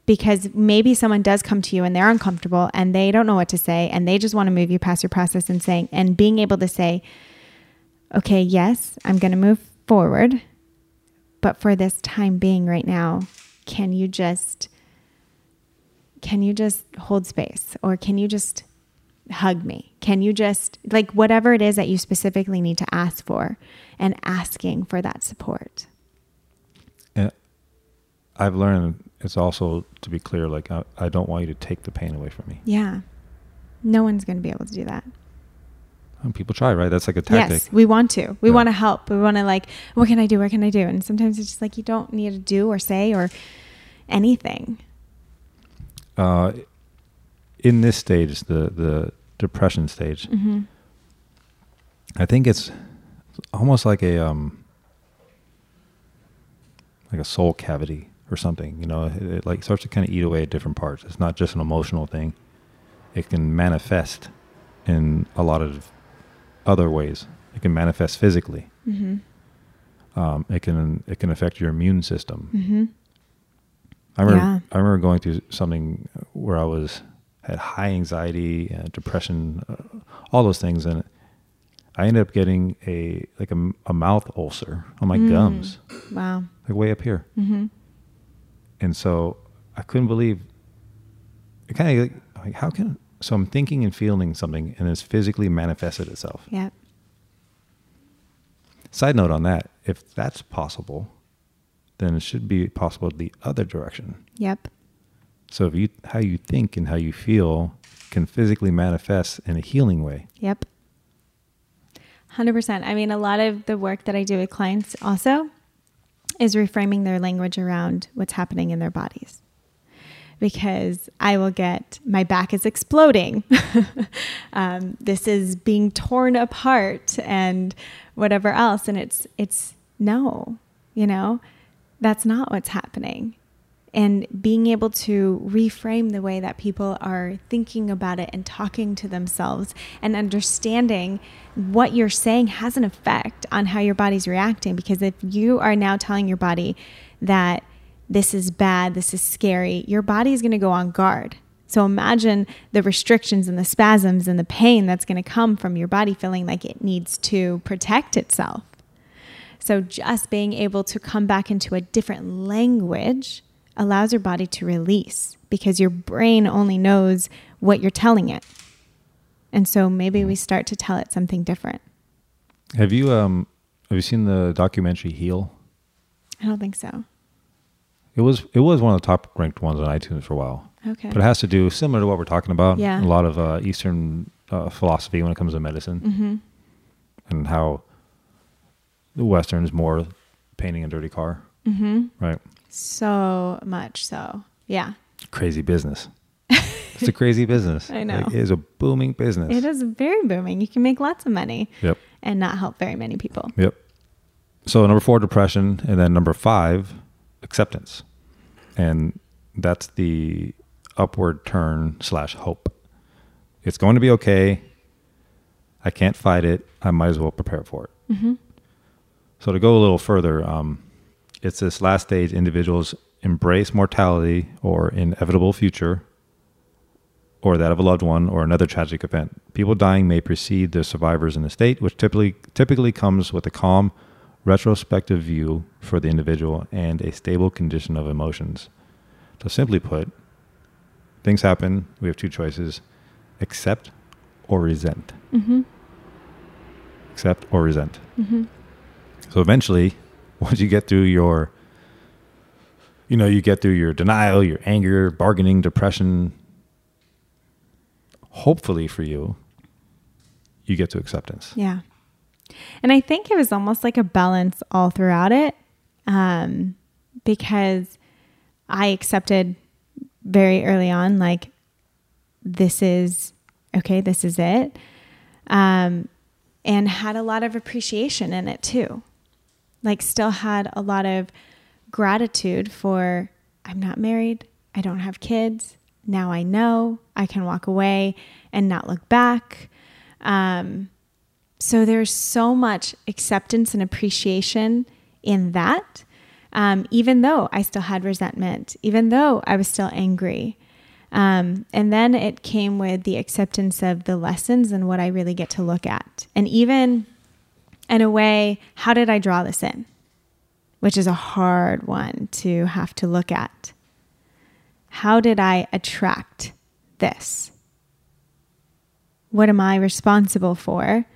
Because maybe someone does come to you and they're uncomfortable and they don't know what to say and they just want to move you past your process and saying and being able to say, okay, yes, I'm going to move forward, but for this time being right now, can you just can you just hold space or can you just hug me? Can you just like whatever it is that you specifically need to ask for and asking for that support. I've learned it's also to be clear, like I, I don't want you to take the pain away from me. Yeah. No one's going to be able to do that. And people try, right? That's like a tactic. Yes, we want to. We Yeah. want to help. We want to like, what can I do? What can I do? And sometimes it's just like you don't need to do or say or anything. Uh, in this stage, the the depression stage, hmm I think it's almost like a um like a soul cavity or something. You know, it, it like starts to kind of eat away at different parts. It's not just an emotional thing. It can manifest in a lot of other ways. It can manifest physically. hmm Um, it can it can affect your immune system. hmm I remember Yeah. I remember going through something where I was had high anxiety, uh, depression, uh, all those things, and I ended up getting a like a, a mouth ulcer on my Mm. gums, Wow. like way up here, hmm and so I couldn't believe. It kind of like, like how can so I'm thinking and feeling something, and it's physically manifested itself. Yep. Side note on that: if that's possible, then it should be possible the other direction. Yep. So if you how you think and how you feel can physically manifest in a healing way. Yep. 100%. I mean, a lot of the work that I do with clients also is reframing their language around what's happening in their bodies. Because I will get, my back is exploding. um, this is being torn apart and whatever else. And it's, it's no, you know, that's not what's happening and being able to reframe the way that people are thinking about it and talking to themselves and understanding what you're saying has an effect on how your body's reacting because if you are now telling your body that this is bad, this is scary, your body is going to go on guard. So imagine the restrictions and the spasms and the pain that's going to come from your body feeling like it needs to protect itself. So just being able to come back into a different language allows your body to release because your brain only knows what you're telling it. And so maybe we start to tell it something different. Have you um have you seen the documentary Heal? I don't think so. It was it was one of the top ranked ones on iTunes for a while. Okay. But it has to do similar to what we're talking about. Yeah. A lot of uh, Eastern uh, philosophy when it comes to medicine mm-hmm. and how the Western is more painting a dirty car, Mm-hmm. right? So much so. Yeah. Crazy business. it's a crazy business. I know. Like, it is a booming business. It is very booming. You can make lots of money Yep. and not help very many people. Yep. So number four, depression, and then number five, acceptance, and that's the upward turn slash hope. It's going to be okay. I can't fight it. I might as well prepare for it. hmm So to go a little further, um, it's this last stage individuals embrace mortality or inevitable future or that of a loved one or another tragic event. People dying may precede the survivors in the state which typically typically comes with a calm retrospective view for the individual and a stable condition of emotions. So simply put, things happen, we have two choices, accept or resent. Mm-hmm. Accept or resent. Mm-hmm. So eventually, once you get through your, you know, you get through your denial, your anger, bargaining, depression, hopefully for you, you get to acceptance. Yeah. And I think it was almost like a balance all throughout it um, because I accepted very early on, like, this is okay, this is it. Um, and had a lot of appreciation in it too. Like, still had a lot of gratitude for I'm not married, I don't have kids. Now I know I can walk away and not look back. Um, so there's so much acceptance and appreciation in that, um, even though I still had resentment, even though I was still angry. Um, and then it came with the acceptance of the lessons and what I really get to look at. And even in a way, how did I draw this in? Which is a hard one to have to look at. How did I attract this? What am I responsible for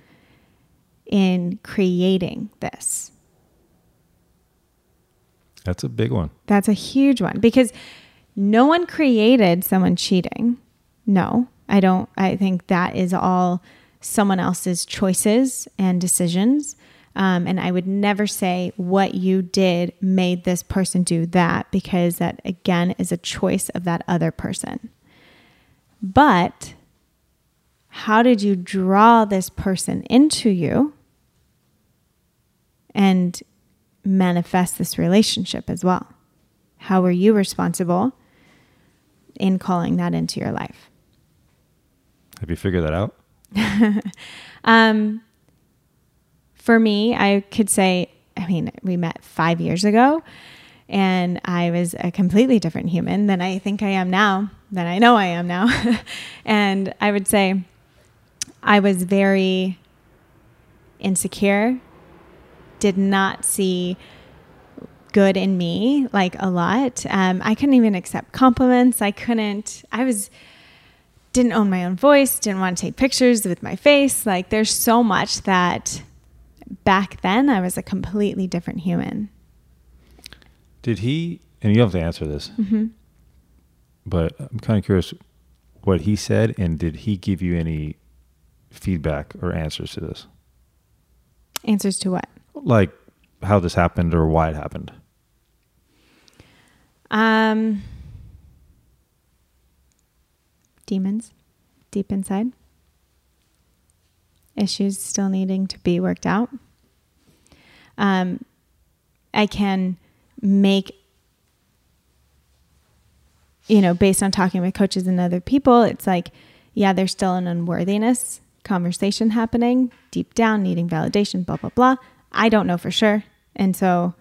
in creating this? That's a big one. That's a huge one because no one created someone cheating. No, I don't. I think that is all someone else's choices and decisions. Um, and I would never say what you did made this person do that because that, again, is a choice of that other person. But how did you draw this person into you and manifest this relationship as well? How were you responsible in calling that into your life? Have you figured that out? um, for me, I could say, I mean, we met five years ago and I was a completely different human than I think I am now, than I know I am now. and I would say I was very insecure, did not see good in me like a lot. Um, I couldn't even accept compliments. I couldn't, I was, didn't own my own voice, didn't want to take pictures with my face. Like there's so much that back then I was a completely different human. Did he, and you have to answer this, Mm-hmm. but I'm kind of curious what he said, and did he give you any feedback or answers to this? Answers to what? Like how this happened or why it happened? Um, demons deep inside. Issues still needing to be worked out. Um, I can make, you know, based on talking with coaches and other people, it's like, yeah, there's still an unworthiness conversation happening deep down, needing validation, blah, blah, blah. I don't know for sure. And so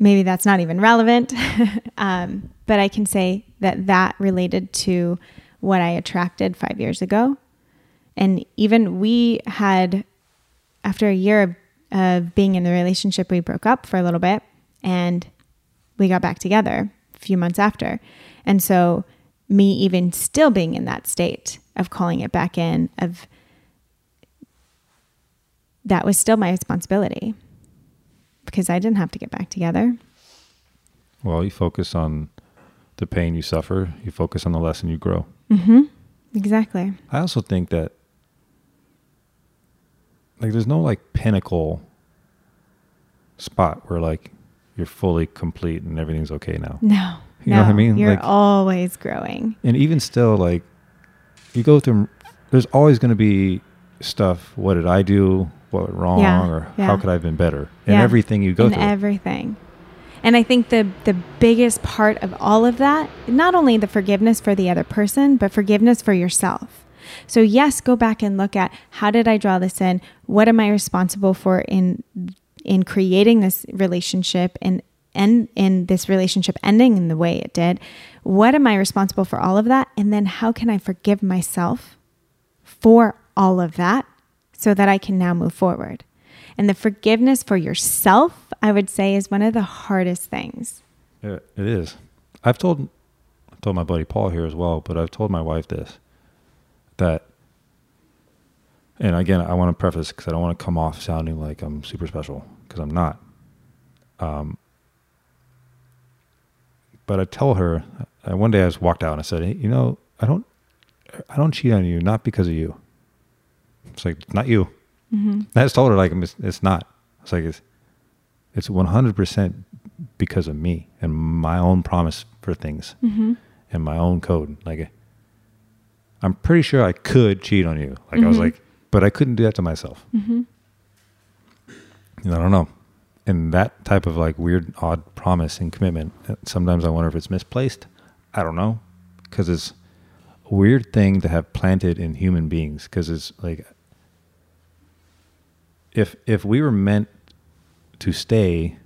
maybe that's not even relevant. um, but I can say that that related to what I attracted five years ago. And even we had, after a year of, of being in the relationship, we broke up for a little bit and we got back together a few months after. And so, me even still being in that state of calling it back in, of that was still my responsibility because I didn't have to get back together. Well, you focus on the pain you suffer, you focus on the lesson you grow. Mm-hmm. Exactly. I also think that like there's no like pinnacle spot where like you're fully complete and everything's okay now. No. You know what I mean? You're Like- always growing. And even still like you go through there's always going to be stuff what did I do? What went wrong Yeah, or yeah. how could I have been better? And Yeah. everything you go in through. everything. And I think the the biggest part of all of that, not only the forgiveness for the other person, but forgiveness for yourself. So yes, go back and look at how did I draw this in? What am I responsible for in in creating this relationship and and in this relationship ending in the way it did what am i responsible for all of that and then how can i forgive myself for all of that so that i can now move forward and the forgiveness for yourself i would say is one of the hardest things it is. I've told I've told my buddy Paul here as well, but I've told my wife this that and again, I want to preface because I don't want to come off sounding like I'm super special because I'm not. Um, but I tell her, uh, one day I just walked out and I said, hey, you know, I don't, I don't cheat on you, not because of you. It's like, not you. Mm-hmm. I just told her like it's, it's not. It's like it's it's one hundred percent because of me and my own promise for things Mm-hmm. and my own code. Like I'm pretty sure I could cheat on you. Like I was Mhm. like, but I couldn't do that to myself. Mm-hmm. And I don't know. And that type of like weird, odd promise and commitment. uh, Sometimes I wonder if it's misplaced. I don't know, because it's a weird thing to have planted in human beings. Because it's like, if if we were meant to stay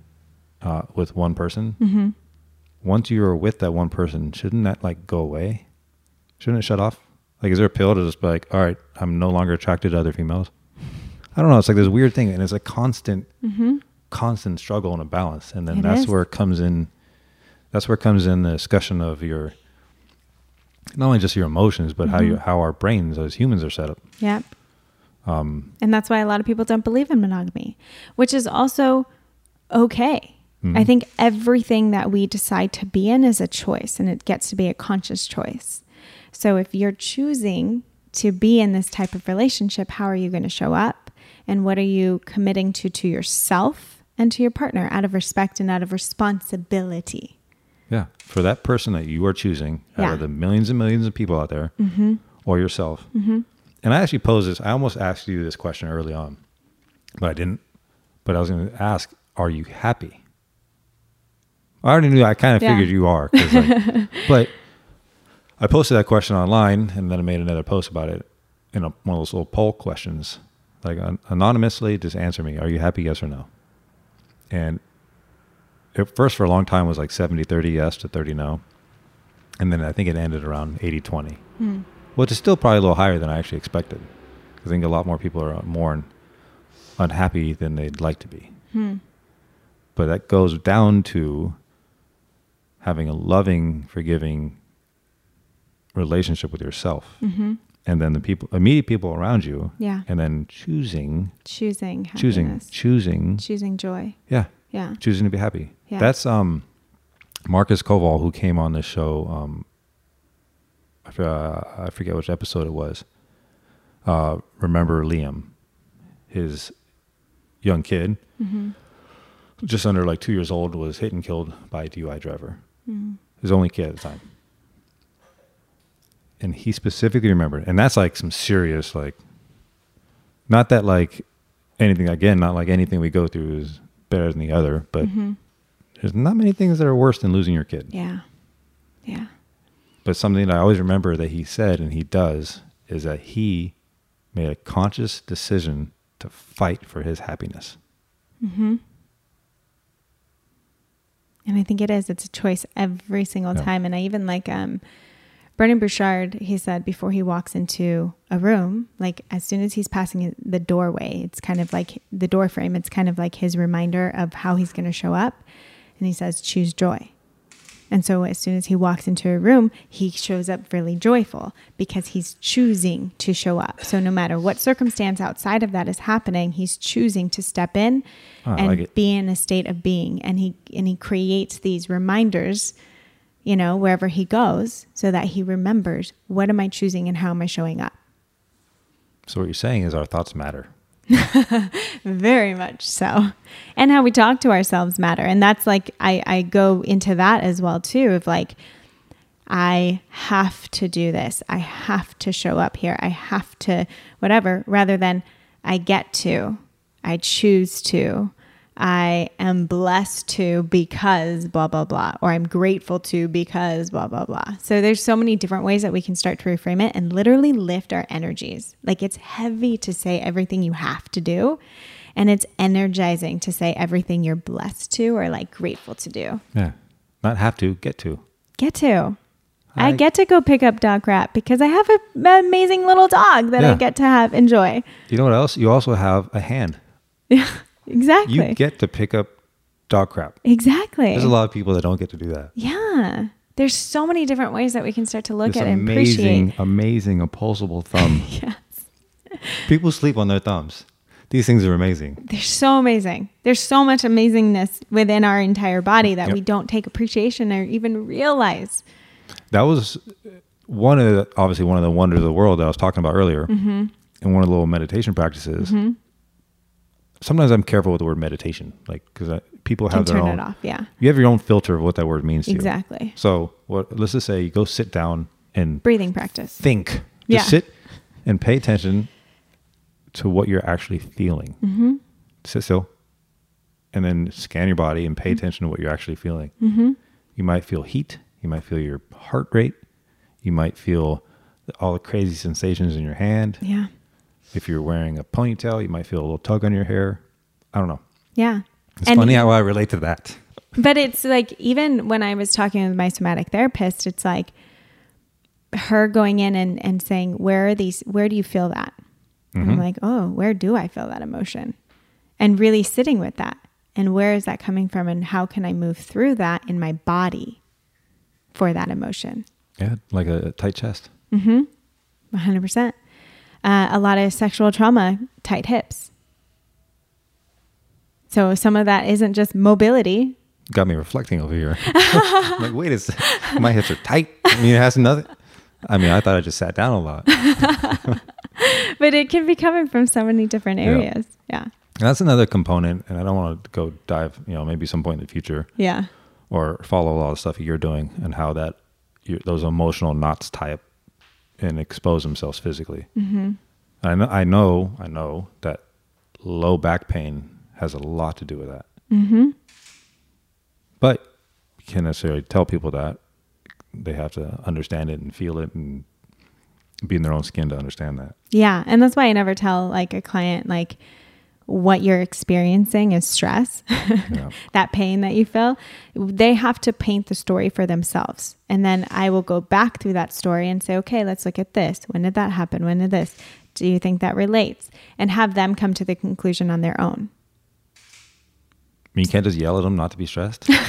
uh, with one person, Mm-hmm. once you are with that one person, shouldn't that like go away? Shouldn't it shut off? Like, is there a pill to just be like, all right, I'm no longer attracted to other females? I don't know. It's like this weird thing, and it's a constant, Mm-hmm. constant struggle and a balance. And then It that's is. where it comes in. That's where it comes in the discussion of your, not only just your emotions, but how you how our brains as humans are set up. Yeah. Um, And that's why a lot of people don't believe in monogamy, which is also okay. Mhm. I think everything that we decide to be in is a choice and it gets to be a conscious choice. So if you're choosing to be in this type of relationship, how are you going to show up? And what are you committing to to yourself and to your partner out of respect and out of responsibility? yeah, for that person that you are choosing out Yeah. of the millions and millions of people out there, Mm-hmm. or yourself. Mm-hmm. And I actually posed this. I almost asked you this question early on, but I didn't. But I was going to ask, are you happy? I already knew. I kind of Yeah. figured you are, Like, but I posted that question online, and then I made another post about it in a, one of those little poll questions, like an- anonymously. Just answer me: Are you happy? Yes or no? And at first, for a long time, was like 70-30 yes to thirty no, and then I think it ended around 80-20 Hmm. Which is still probably a little higher than I actually expected. I think a lot more people are more unhappy than they'd like to be. Hmm. But that goes down to having a loving, forgiving relationship with yourself, Mm-hmm. and then the people, immediate people around you, Yeah. and then choosing, Choosing happiness. choosing, choosing, choosing joy. yeah, Yeah. choosing to be happy. Yeah. That's um, Marcus Koval who came on the show. Um, uh, I forget which episode it was. Uh, remember Liam, his young kid, Mm-hmm. just under like two years old, was hit and killed by a DUI driver. Mm. His only kid at the time, and he specifically remembered, and that's like some serious like. Not that like anything again, not like anything we go through is better than the other, but Mhm. there's not many things that are worse than losing your kid. Yeah. Yeah. But something that I always remember that he said and he does is that he made a conscious decision to fight for his happiness. Mm-hmm. And I think it is. It's a choice every single Yeah. time. And I even like um Brendon Burchard, he said before he walks into a room, like as soon as he's passing the doorway, it's kind of like the door frame, it's kind of like his reminder of how he's going to show up. And he says, choose joy. And so as soon as he walks into a room, he shows up really joyful because he's choosing to show up. So no matter what circumstance outside of that is happening, he's choosing to step in Oh, and like be in a state of being. And he and he creates these reminders, you know, wherever he goes, so that he remembers what am I choosing and how am I showing up. So what you're saying is our thoughts matter. Very much so. And how we talk to ourselves matter. And that's like I, I go into that as well too of like I have to do this. I have to show up here. I have to whatever rather than I get to. I choose to. I am blessed to because blah blah blah or I'm grateful to because blah blah blah. So there's so many different ways that we can start to reframe it and literally lift our energies. Like it's heavy to say everything you have to do And it's energizing to say everything you're blessed to or like grateful to do. Yeah. Not have to, get to. Get to. I, I- get to go pick up dog crap because I have a- an amazing little dog that I get to have enjoy. You know what else? You also have a hand. Exactly. You get to pick up dog crap. exactly. There's a lot of people that don't get to do that. Yeah. There's so many different ways that we can start to look This at and amazing, appreciate. amazing opposable thumb. Yes. people sleep on their thumbs. These things are amazing. They're so amazing. There's so much amazingness within our entire body that Yep. we don't take appreciation or even realize. That was one of the, obviously one of the wonders of the world that I was talking about earlier, Mm-hmm. and one of the little meditation practices. Sometimes I'm careful with the word meditation, like because people have their turn own. it off. Yeah. You have your own filter of what that word means to you. Exactly. So, what? Let's just say you go sit down and Breathing practice. think. Just Yeah. sit and pay attention to what you're actually feeling. Mm-hmm. Sit still, and then scan your body and pay attention to what you're actually feeling. Mm-hmm. You might feel heat. You might feel your heart rate. You might feel all the crazy sensations in your hand. Yeah. If you're wearing a ponytail, you might feel a little tug on your hair. I don't know. Yeah. It's And- funny how I relate to that. But it's like even when I was talking with my somatic therapist, it's like her going in and, and saying, Where are these where do you feel that? And I'm like, Oh, where do I feel that emotion? And really sitting with that. And where is that coming from? And how can I move through that in my body for that emotion? Yeah, like a tight chest. Mm hmm. 100%. Uh, a lot of sexual trauma, tight hips. So some of that isn't just mobility. Got me reflecting over here. like, wait, it's my hips are tight. I mean, it has nothing. I mean, I thought I just sat down a lot. but it can be coming from so many different areas. Yeah. And that's another component, and I don't want to go dive, you know, maybe some point in the future Yeah. or follow a lot of stuff you're doing and how that you, those emotional knots tie up and expose themselves physically. Mm-hmm. I know, I know, I know that low back pain has a lot to do with that. Mm-hmm. But you can't necessarily tell people that. They have to understand it and feel it and be in their own skin to understand that. Yeah. And that's why I never tell like a client like what you're experiencing is stress. Yeah. that pain that you feel, they have to paint the story for themselves. And then I will go back through that story and say, okay, let's look at this. When did that happen? When did this? Do you think that relates? And have them come to the conclusion on their own. I mean, you can't just yell at them not to be stressed.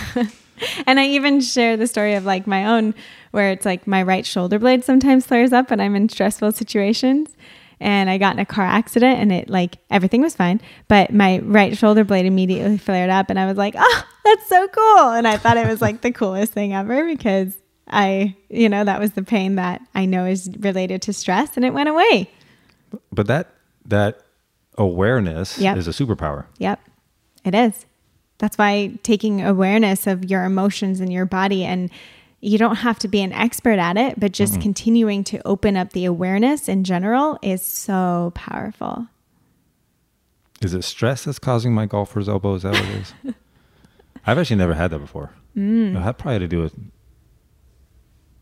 And I even share the story of like my own, where it's like my right shoulder blade sometimes flares up when I'm in stressful situations. And I got in a car accident and it like everything was fine, but my right shoulder blade immediately flared up. And I was like, oh, that's so cool. And I thought it was like the coolest thing ever because I, you know, that was the pain that I know is related to stress and it went away. but that that awareness Yep. is a superpower. Yep, it is. That's why taking awareness of your emotions in your body, and you don't have to be an expert at it, but just continuing to open up the awareness in general is so powerful. Is it stress that's causing my golfer's elbow? Is that what it is? I've actually never had that before. Mm. That probably had to do with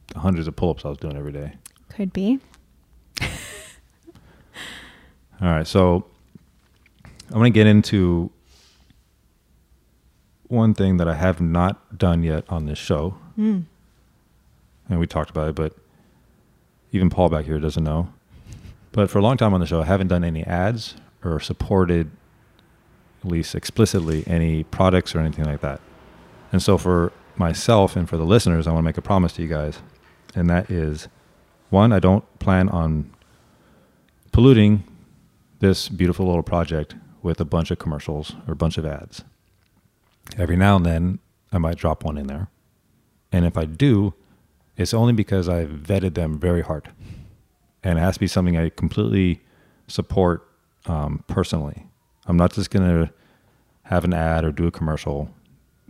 the hundreds of pull-ups I was doing every day. Could be. All right, so I'm going to get into one thing that I have not done yet on this show. Mm. And we talked about it, but even Paul back here doesn't know. But for a long time on the show, I haven't done any ads or supported, at least explicitly, any products or anything like that. And so for myself and for the listeners, I want to make a promise to you guys. And that is one, I don't plan on polluting this beautiful little project with a bunch of commercials or a bunch of ads. Every now and then, I might drop one in there. And if I do, it's only because I've vetted them very hard. And it has to be something I completely support um, personally. I'm not just going to have an ad or do a commercial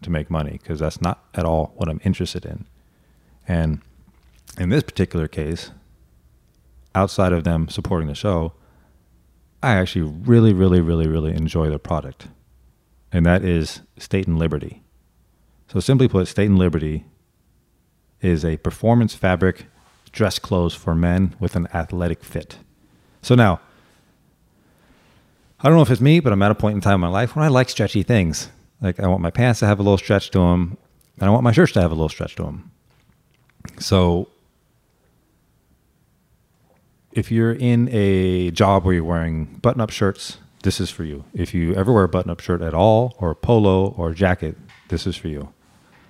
to make money because that's not at all what I'm interested in. And in this particular case, outside of them supporting the show, I actually really, really, really, really enjoy their product. And that is State and Liberty. So, simply put, State and Liberty is a performance fabric dress clothes for men with an athletic fit. So, now, I don't know if it's me, but I'm at a point in time in my life when I like stretchy things. Like I want my pants to have a little stretch to them, and I want my shirts to have a little stretch to them. So if you're in a job where you're wearing button-up shirts, this is for you. If you ever wear a button-up shirt at all, or a polo or a jacket, this is for you.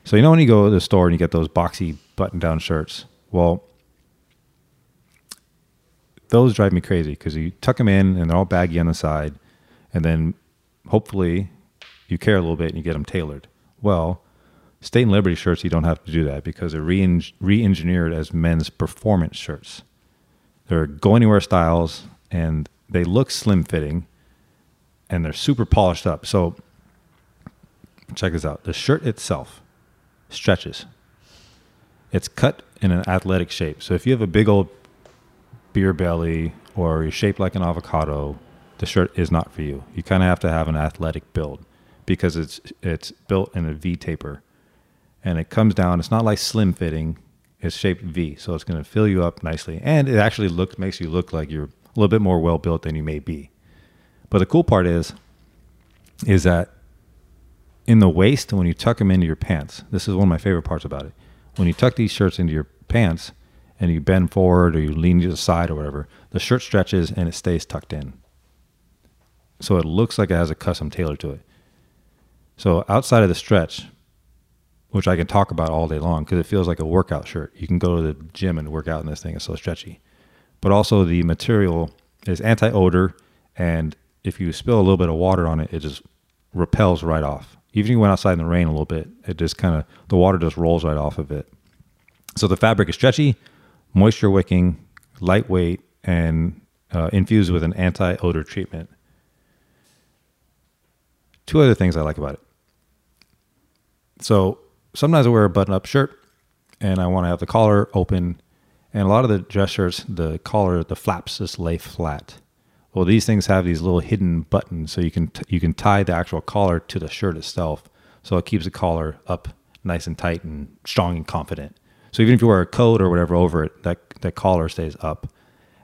So you know when you go to the store and you get those boxy button-down shirts, well, those drive me crazy because you tuck them in and they're all baggy on the side, and then hopefully you care a little bit and you get them tailored. Well, State and Liberty shirts, you don't have to do that because they're re engineered as men's performance shirts. They're go anywhere styles and they look slim fitting and they're super polished up. So check this out. The shirt itself stretches. It's cut in an athletic shape. So if you have a big old beer belly or you're shaped like an avocado, the shirt is not for you. You kind of have to have an athletic build because it's it's built in a V taper and it comes down. It's not like slim fitting. It's shaped V, so it's going to fill you up nicely, and it actually looks makes you look like you're a little bit more well built than you may be. But the cool part is, is that in the waist when you tuck them into your pants. This is one of my favorite parts about it. When you tuck these shirts into your pants and you bend forward or you lean to the side or whatever, the shirt stretches and it stays tucked in. So it looks like it has a custom tailor to it. So outside of the stretch, which I can talk about all day long because it feels like a workout shirt. You can go to the gym and work out in this thing. It's so stretchy. But also the material is anti-odor, and if you spill a little bit of water on it, it just repels right off. Even if you went outside in the rain a little bit, it just kind of the water just rolls right off of it. So the fabric is stretchy, moisture wicking, lightweight, and uh, infused with an anti-odor treatment. Two other things I like about it. So sometimes I wear a button up shirt and I want to have the collar open. And a lot of the dress shirts, the collar, the flaps just lay flat. Well, these things have these little hidden buttons, so you can t- you can tie the actual collar to the shirt itself, so it keeps the collar up nice and tight and strong and confident. So even if you wear a coat or whatever over it, that that collar stays up,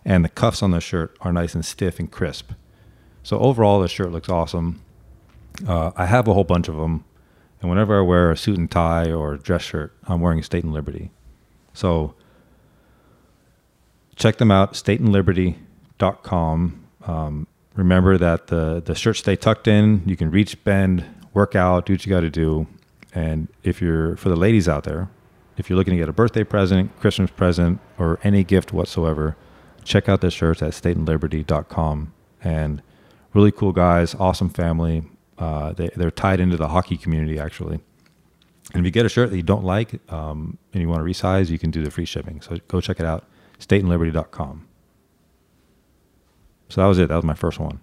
and the cuffs on the shirt are nice and stiff and crisp. So overall, the shirt looks awesome. Uh, I have a whole bunch of them. And whenever I wear a suit and tie or a dress shirt, I'm wearing State and Liberty. So check them out, stateandliberty.com. Um, remember that the, the shirts stay tucked in. You can reach, bend, work out, do what you got to do. And if you're, for the ladies out there, if you're looking to get a birthday present, Christmas present, or any gift whatsoever, check out the shirts at stateandliberty.com. And really cool guys, awesome family. Uh, they, they're tied into the hockey community actually. And if you get a shirt that you don't like um, and you want to resize, you can do the free shipping. So go check it out, stateandliberty.com. So that was it. That was my first one.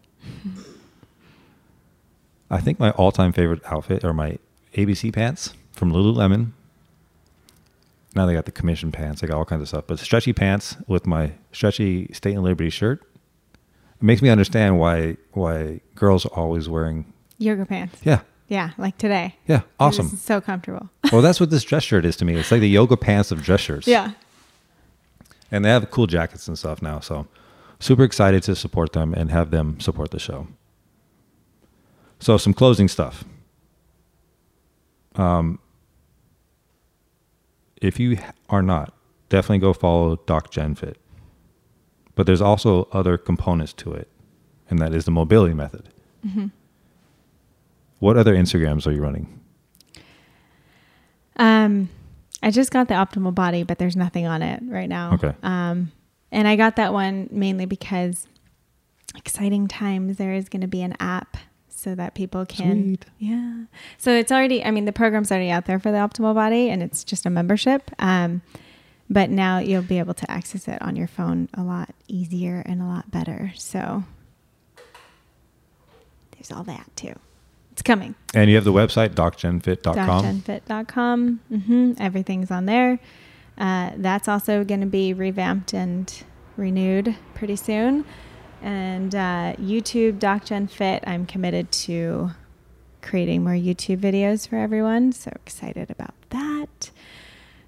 I think my all-time favorite outfit are my ABC pants from Lululemon. Now they got the commission pants. They got all kinds of stuff. But stretchy pants with my stretchy State and Liberty shirt. It makes me understand why why girls are always wearing Yoga pants. yeah Yeah, like today. yeah awesome. So comfortable. well, that's what this dress shirt is to me. It's like the yoga pants of dress shirts. yeah. and they have cool jackets and stuff now. So super excited to support them and have them support the show. So some closing stuff. Um, if you are not, definitely go follow Doc JenFit. But there's also other components to it, and that is the mobility method. What other Instagrams are you running? Um, I just got the optimal body, but there's nothing on it right now. Okay. Um, and I got that one mainly because exciting times there is going to be an app so that people can Sweet. yeah so it's already i mean the program's already out there for the optimal body and it's just a membership um, but now you'll be able to access it on your phone a lot easier and a lot better so there's all that too it's coming And you have the website docjenfit.com. DocJenFit.com. hmm Everything's on there. Uh, that's also going to be revamped and renewed pretty soon. And uh, YouTube, DocJenFit, I'm committed to creating more YouTube videos for everyone. So excited about that.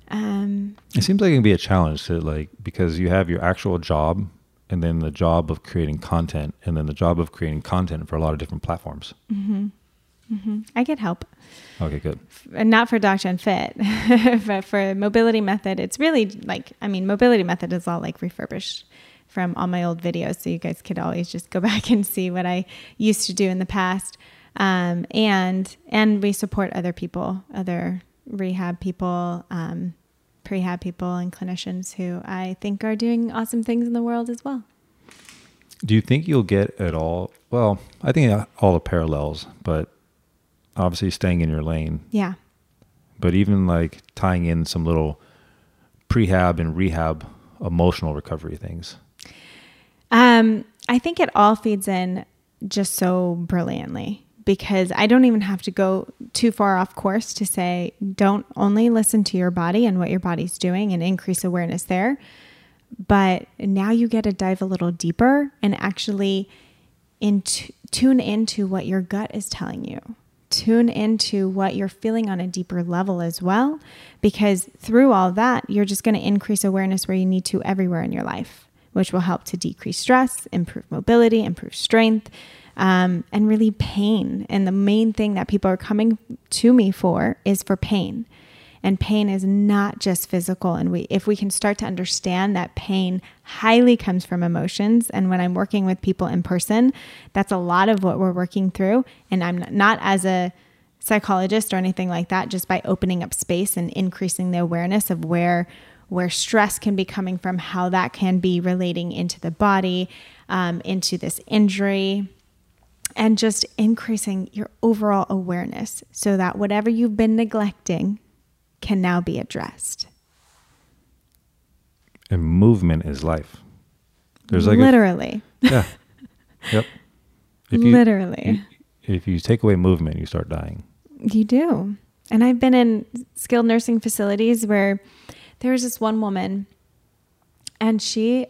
Um, It seems like it can be a challenge to like because you have your actual job and then the job of creating content, and then the job of creating content for a lot of different platforms. I get help. Okay, good. and not for Dr. Unfit, but for Mobility Method, it's really like, I mean, Mobility Method is all like refurbished from all my old videos. So you guys could always just go back and see what I used to do in the past. Um, and, and we support other people, other rehab people, um, prehab people and clinicians who I think are doing awesome things in the world as well. Do you think you'll get at all? Well, I think all the parallels, but obviously staying in your lane. Yeah. But even like tying in some little prehab and rehab emotional recovery things. Um, I think it all feeds in just so brilliantly because I don't even have to go too far off course to say don't only listen to your body and what your body's doing and increase awareness there. But now you get to dive a little deeper and actually into, tune into what your gut is telling you. Tune into what you're feeling on a deeper level as well, because through all that, you're just going to increase awareness where you need to everywhere in your life, which will help to decrease stress, improve mobility, improve strength, um, and really pain. And the main thing that people are coming to me for is for pain. And pain is not just physical. And we, if we can start to understand that pain highly comes from emotions, and when I'm working with people in person, that's a lot of what we're working through. And I'm not as a psychologist or anything like that, just by opening up space and increasing the awareness of where where stress can be coming from, how that can be relating into the body, um, into this injury, and just increasing your overall awareness so that whatever you've been neglecting can now be addressed. And movement is life. There's like literally, a, yeah, yep. If you, literally, if you take away movement, you start dying. you do. And I've been in skilled nursing facilities where there was this one woman, and she,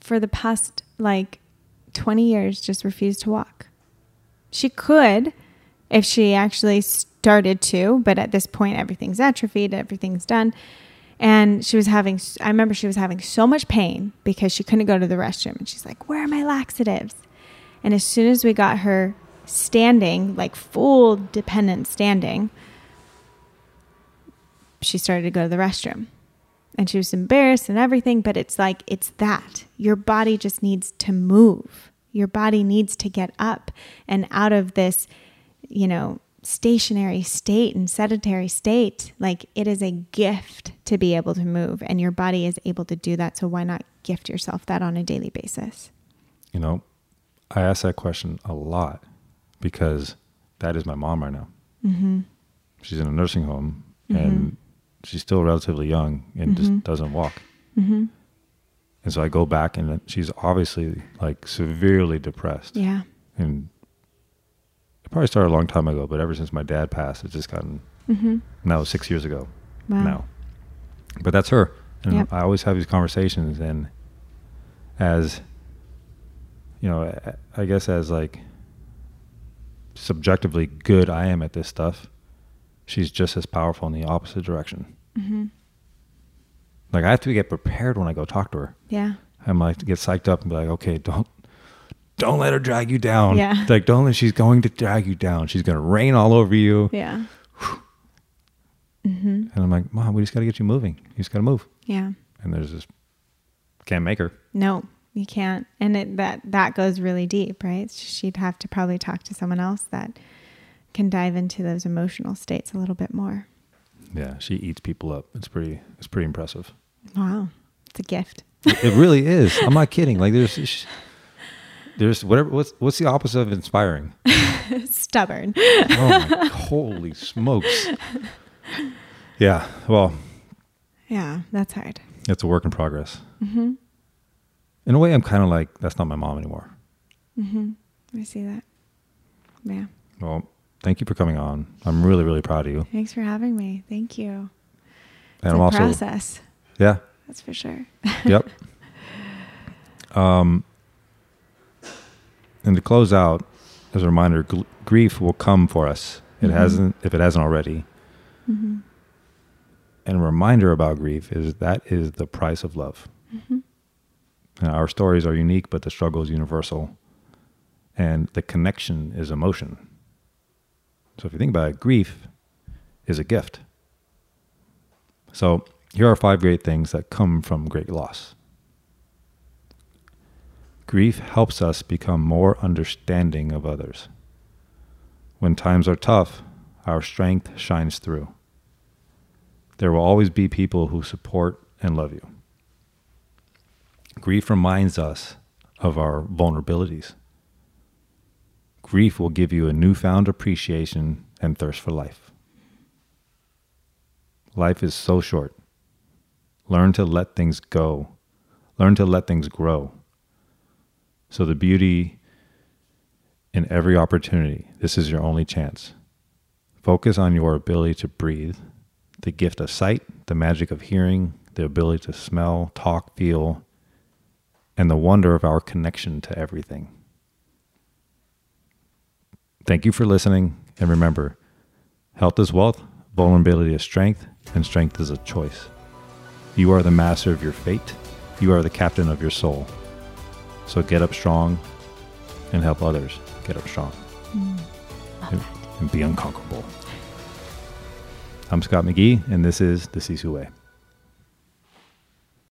for the past like 20 years, just refused to walk. She could if she actually started to, but at this point, everything's atrophied, everything's done. And she was having, I remember she was having so much pain because she couldn't go to the restroom. And she's like, Where are my laxatives? And as soon as we got her standing, like full dependent standing, she started to go to the restroom. And she was embarrassed and everything, but it's like, it's that. Your body just needs to move. Your body needs to get up and out of this, you know, stationary state and sedentary state. Like it is a gift to be able to move, and your body is able to do that. So why not gift yourself that on a daily basis? You know, I ask that question a lot because that is my mom right now. Mm-hmm. She's in a nursing home and she's still relatively young and Mm-hmm. just doesn't walk. And so I go back and she's obviously like severely depressed. Yeah. And probably started a long time ago, but ever since my dad passed, it's just gotten Mm-hmm. now six years ago Wow. now. But that's her. And Yep. I always have these conversations and as you know, I- I guess as like subjectively good I am at this stuff, she's just as powerful in the opposite direction. Mm-hmm. Like I have to get prepared when I go talk to her. Yeah. I'm like get psyched up and be like, okay, don't don't let her drag you down. Yeah. Like don't let she's going to drag you down. She's gonna rain all over you. Yeah. Mm-hmm. And I'm like, Mom, we just gotta get you moving. You just gotta move. Yeah. And there's this can't make her. No, you can't. And it, that that goes really deep, right? She'd have to probably talk to someone else that can dive into those emotional states a little bit more. Yeah, she eats people up. It's pretty it's pretty impressive. Wow. It's a gift. it really is. I'm not kidding. Like there's sh- there's whatever what's what's the opposite of inspiring? Stubborn. Oh my holy smokes. Yeah, well, Yeah, that's hard. it's a work in progress. Mm-hmm. In a way, I'm kind of like that's not my mom anymore. Mm-hmm. I see that. Yeah. Well, thank you for coming on. I'm really really proud of you. Thanks for having me. Thank you. And it's I'm a also process. yeah, That's for sure. yep. Um, and to close out, as a reminder, gl- grief will come for us. It Mhm. hasn't, if it hasn't already. Mm-hmm. And a reminder about grief is that is the price of love. Mm-hmm. Our stories are unique, but the struggle is universal. And the connection is emotion. So if you think about it, grief is a gift. So here are five great things that come from great loss. Grief helps us become more understanding of others. When times are tough, our strength shines through. There will always be people who support and love you. Grief reminds us of our vulnerabilities. Grief will give you a newfound appreciation and thirst for life. Life is so short. Learn to let things go. Learn to let things grow. So, the beauty in every opportunity, this is your only chance. Focus on your ability to breathe, the gift of sight, the magic of hearing, the ability to smell, talk, feel, and the wonder of our connection to everything. Thank you for listening, and remember health is wealth, vulnerability is strength, and strength is a choice. You are the master of your fate, you are the captain of your soul. So get up strong and help others get up strong Mm, and, and be unconquerable. I'm Scott McGee, and this is The Sisu Way.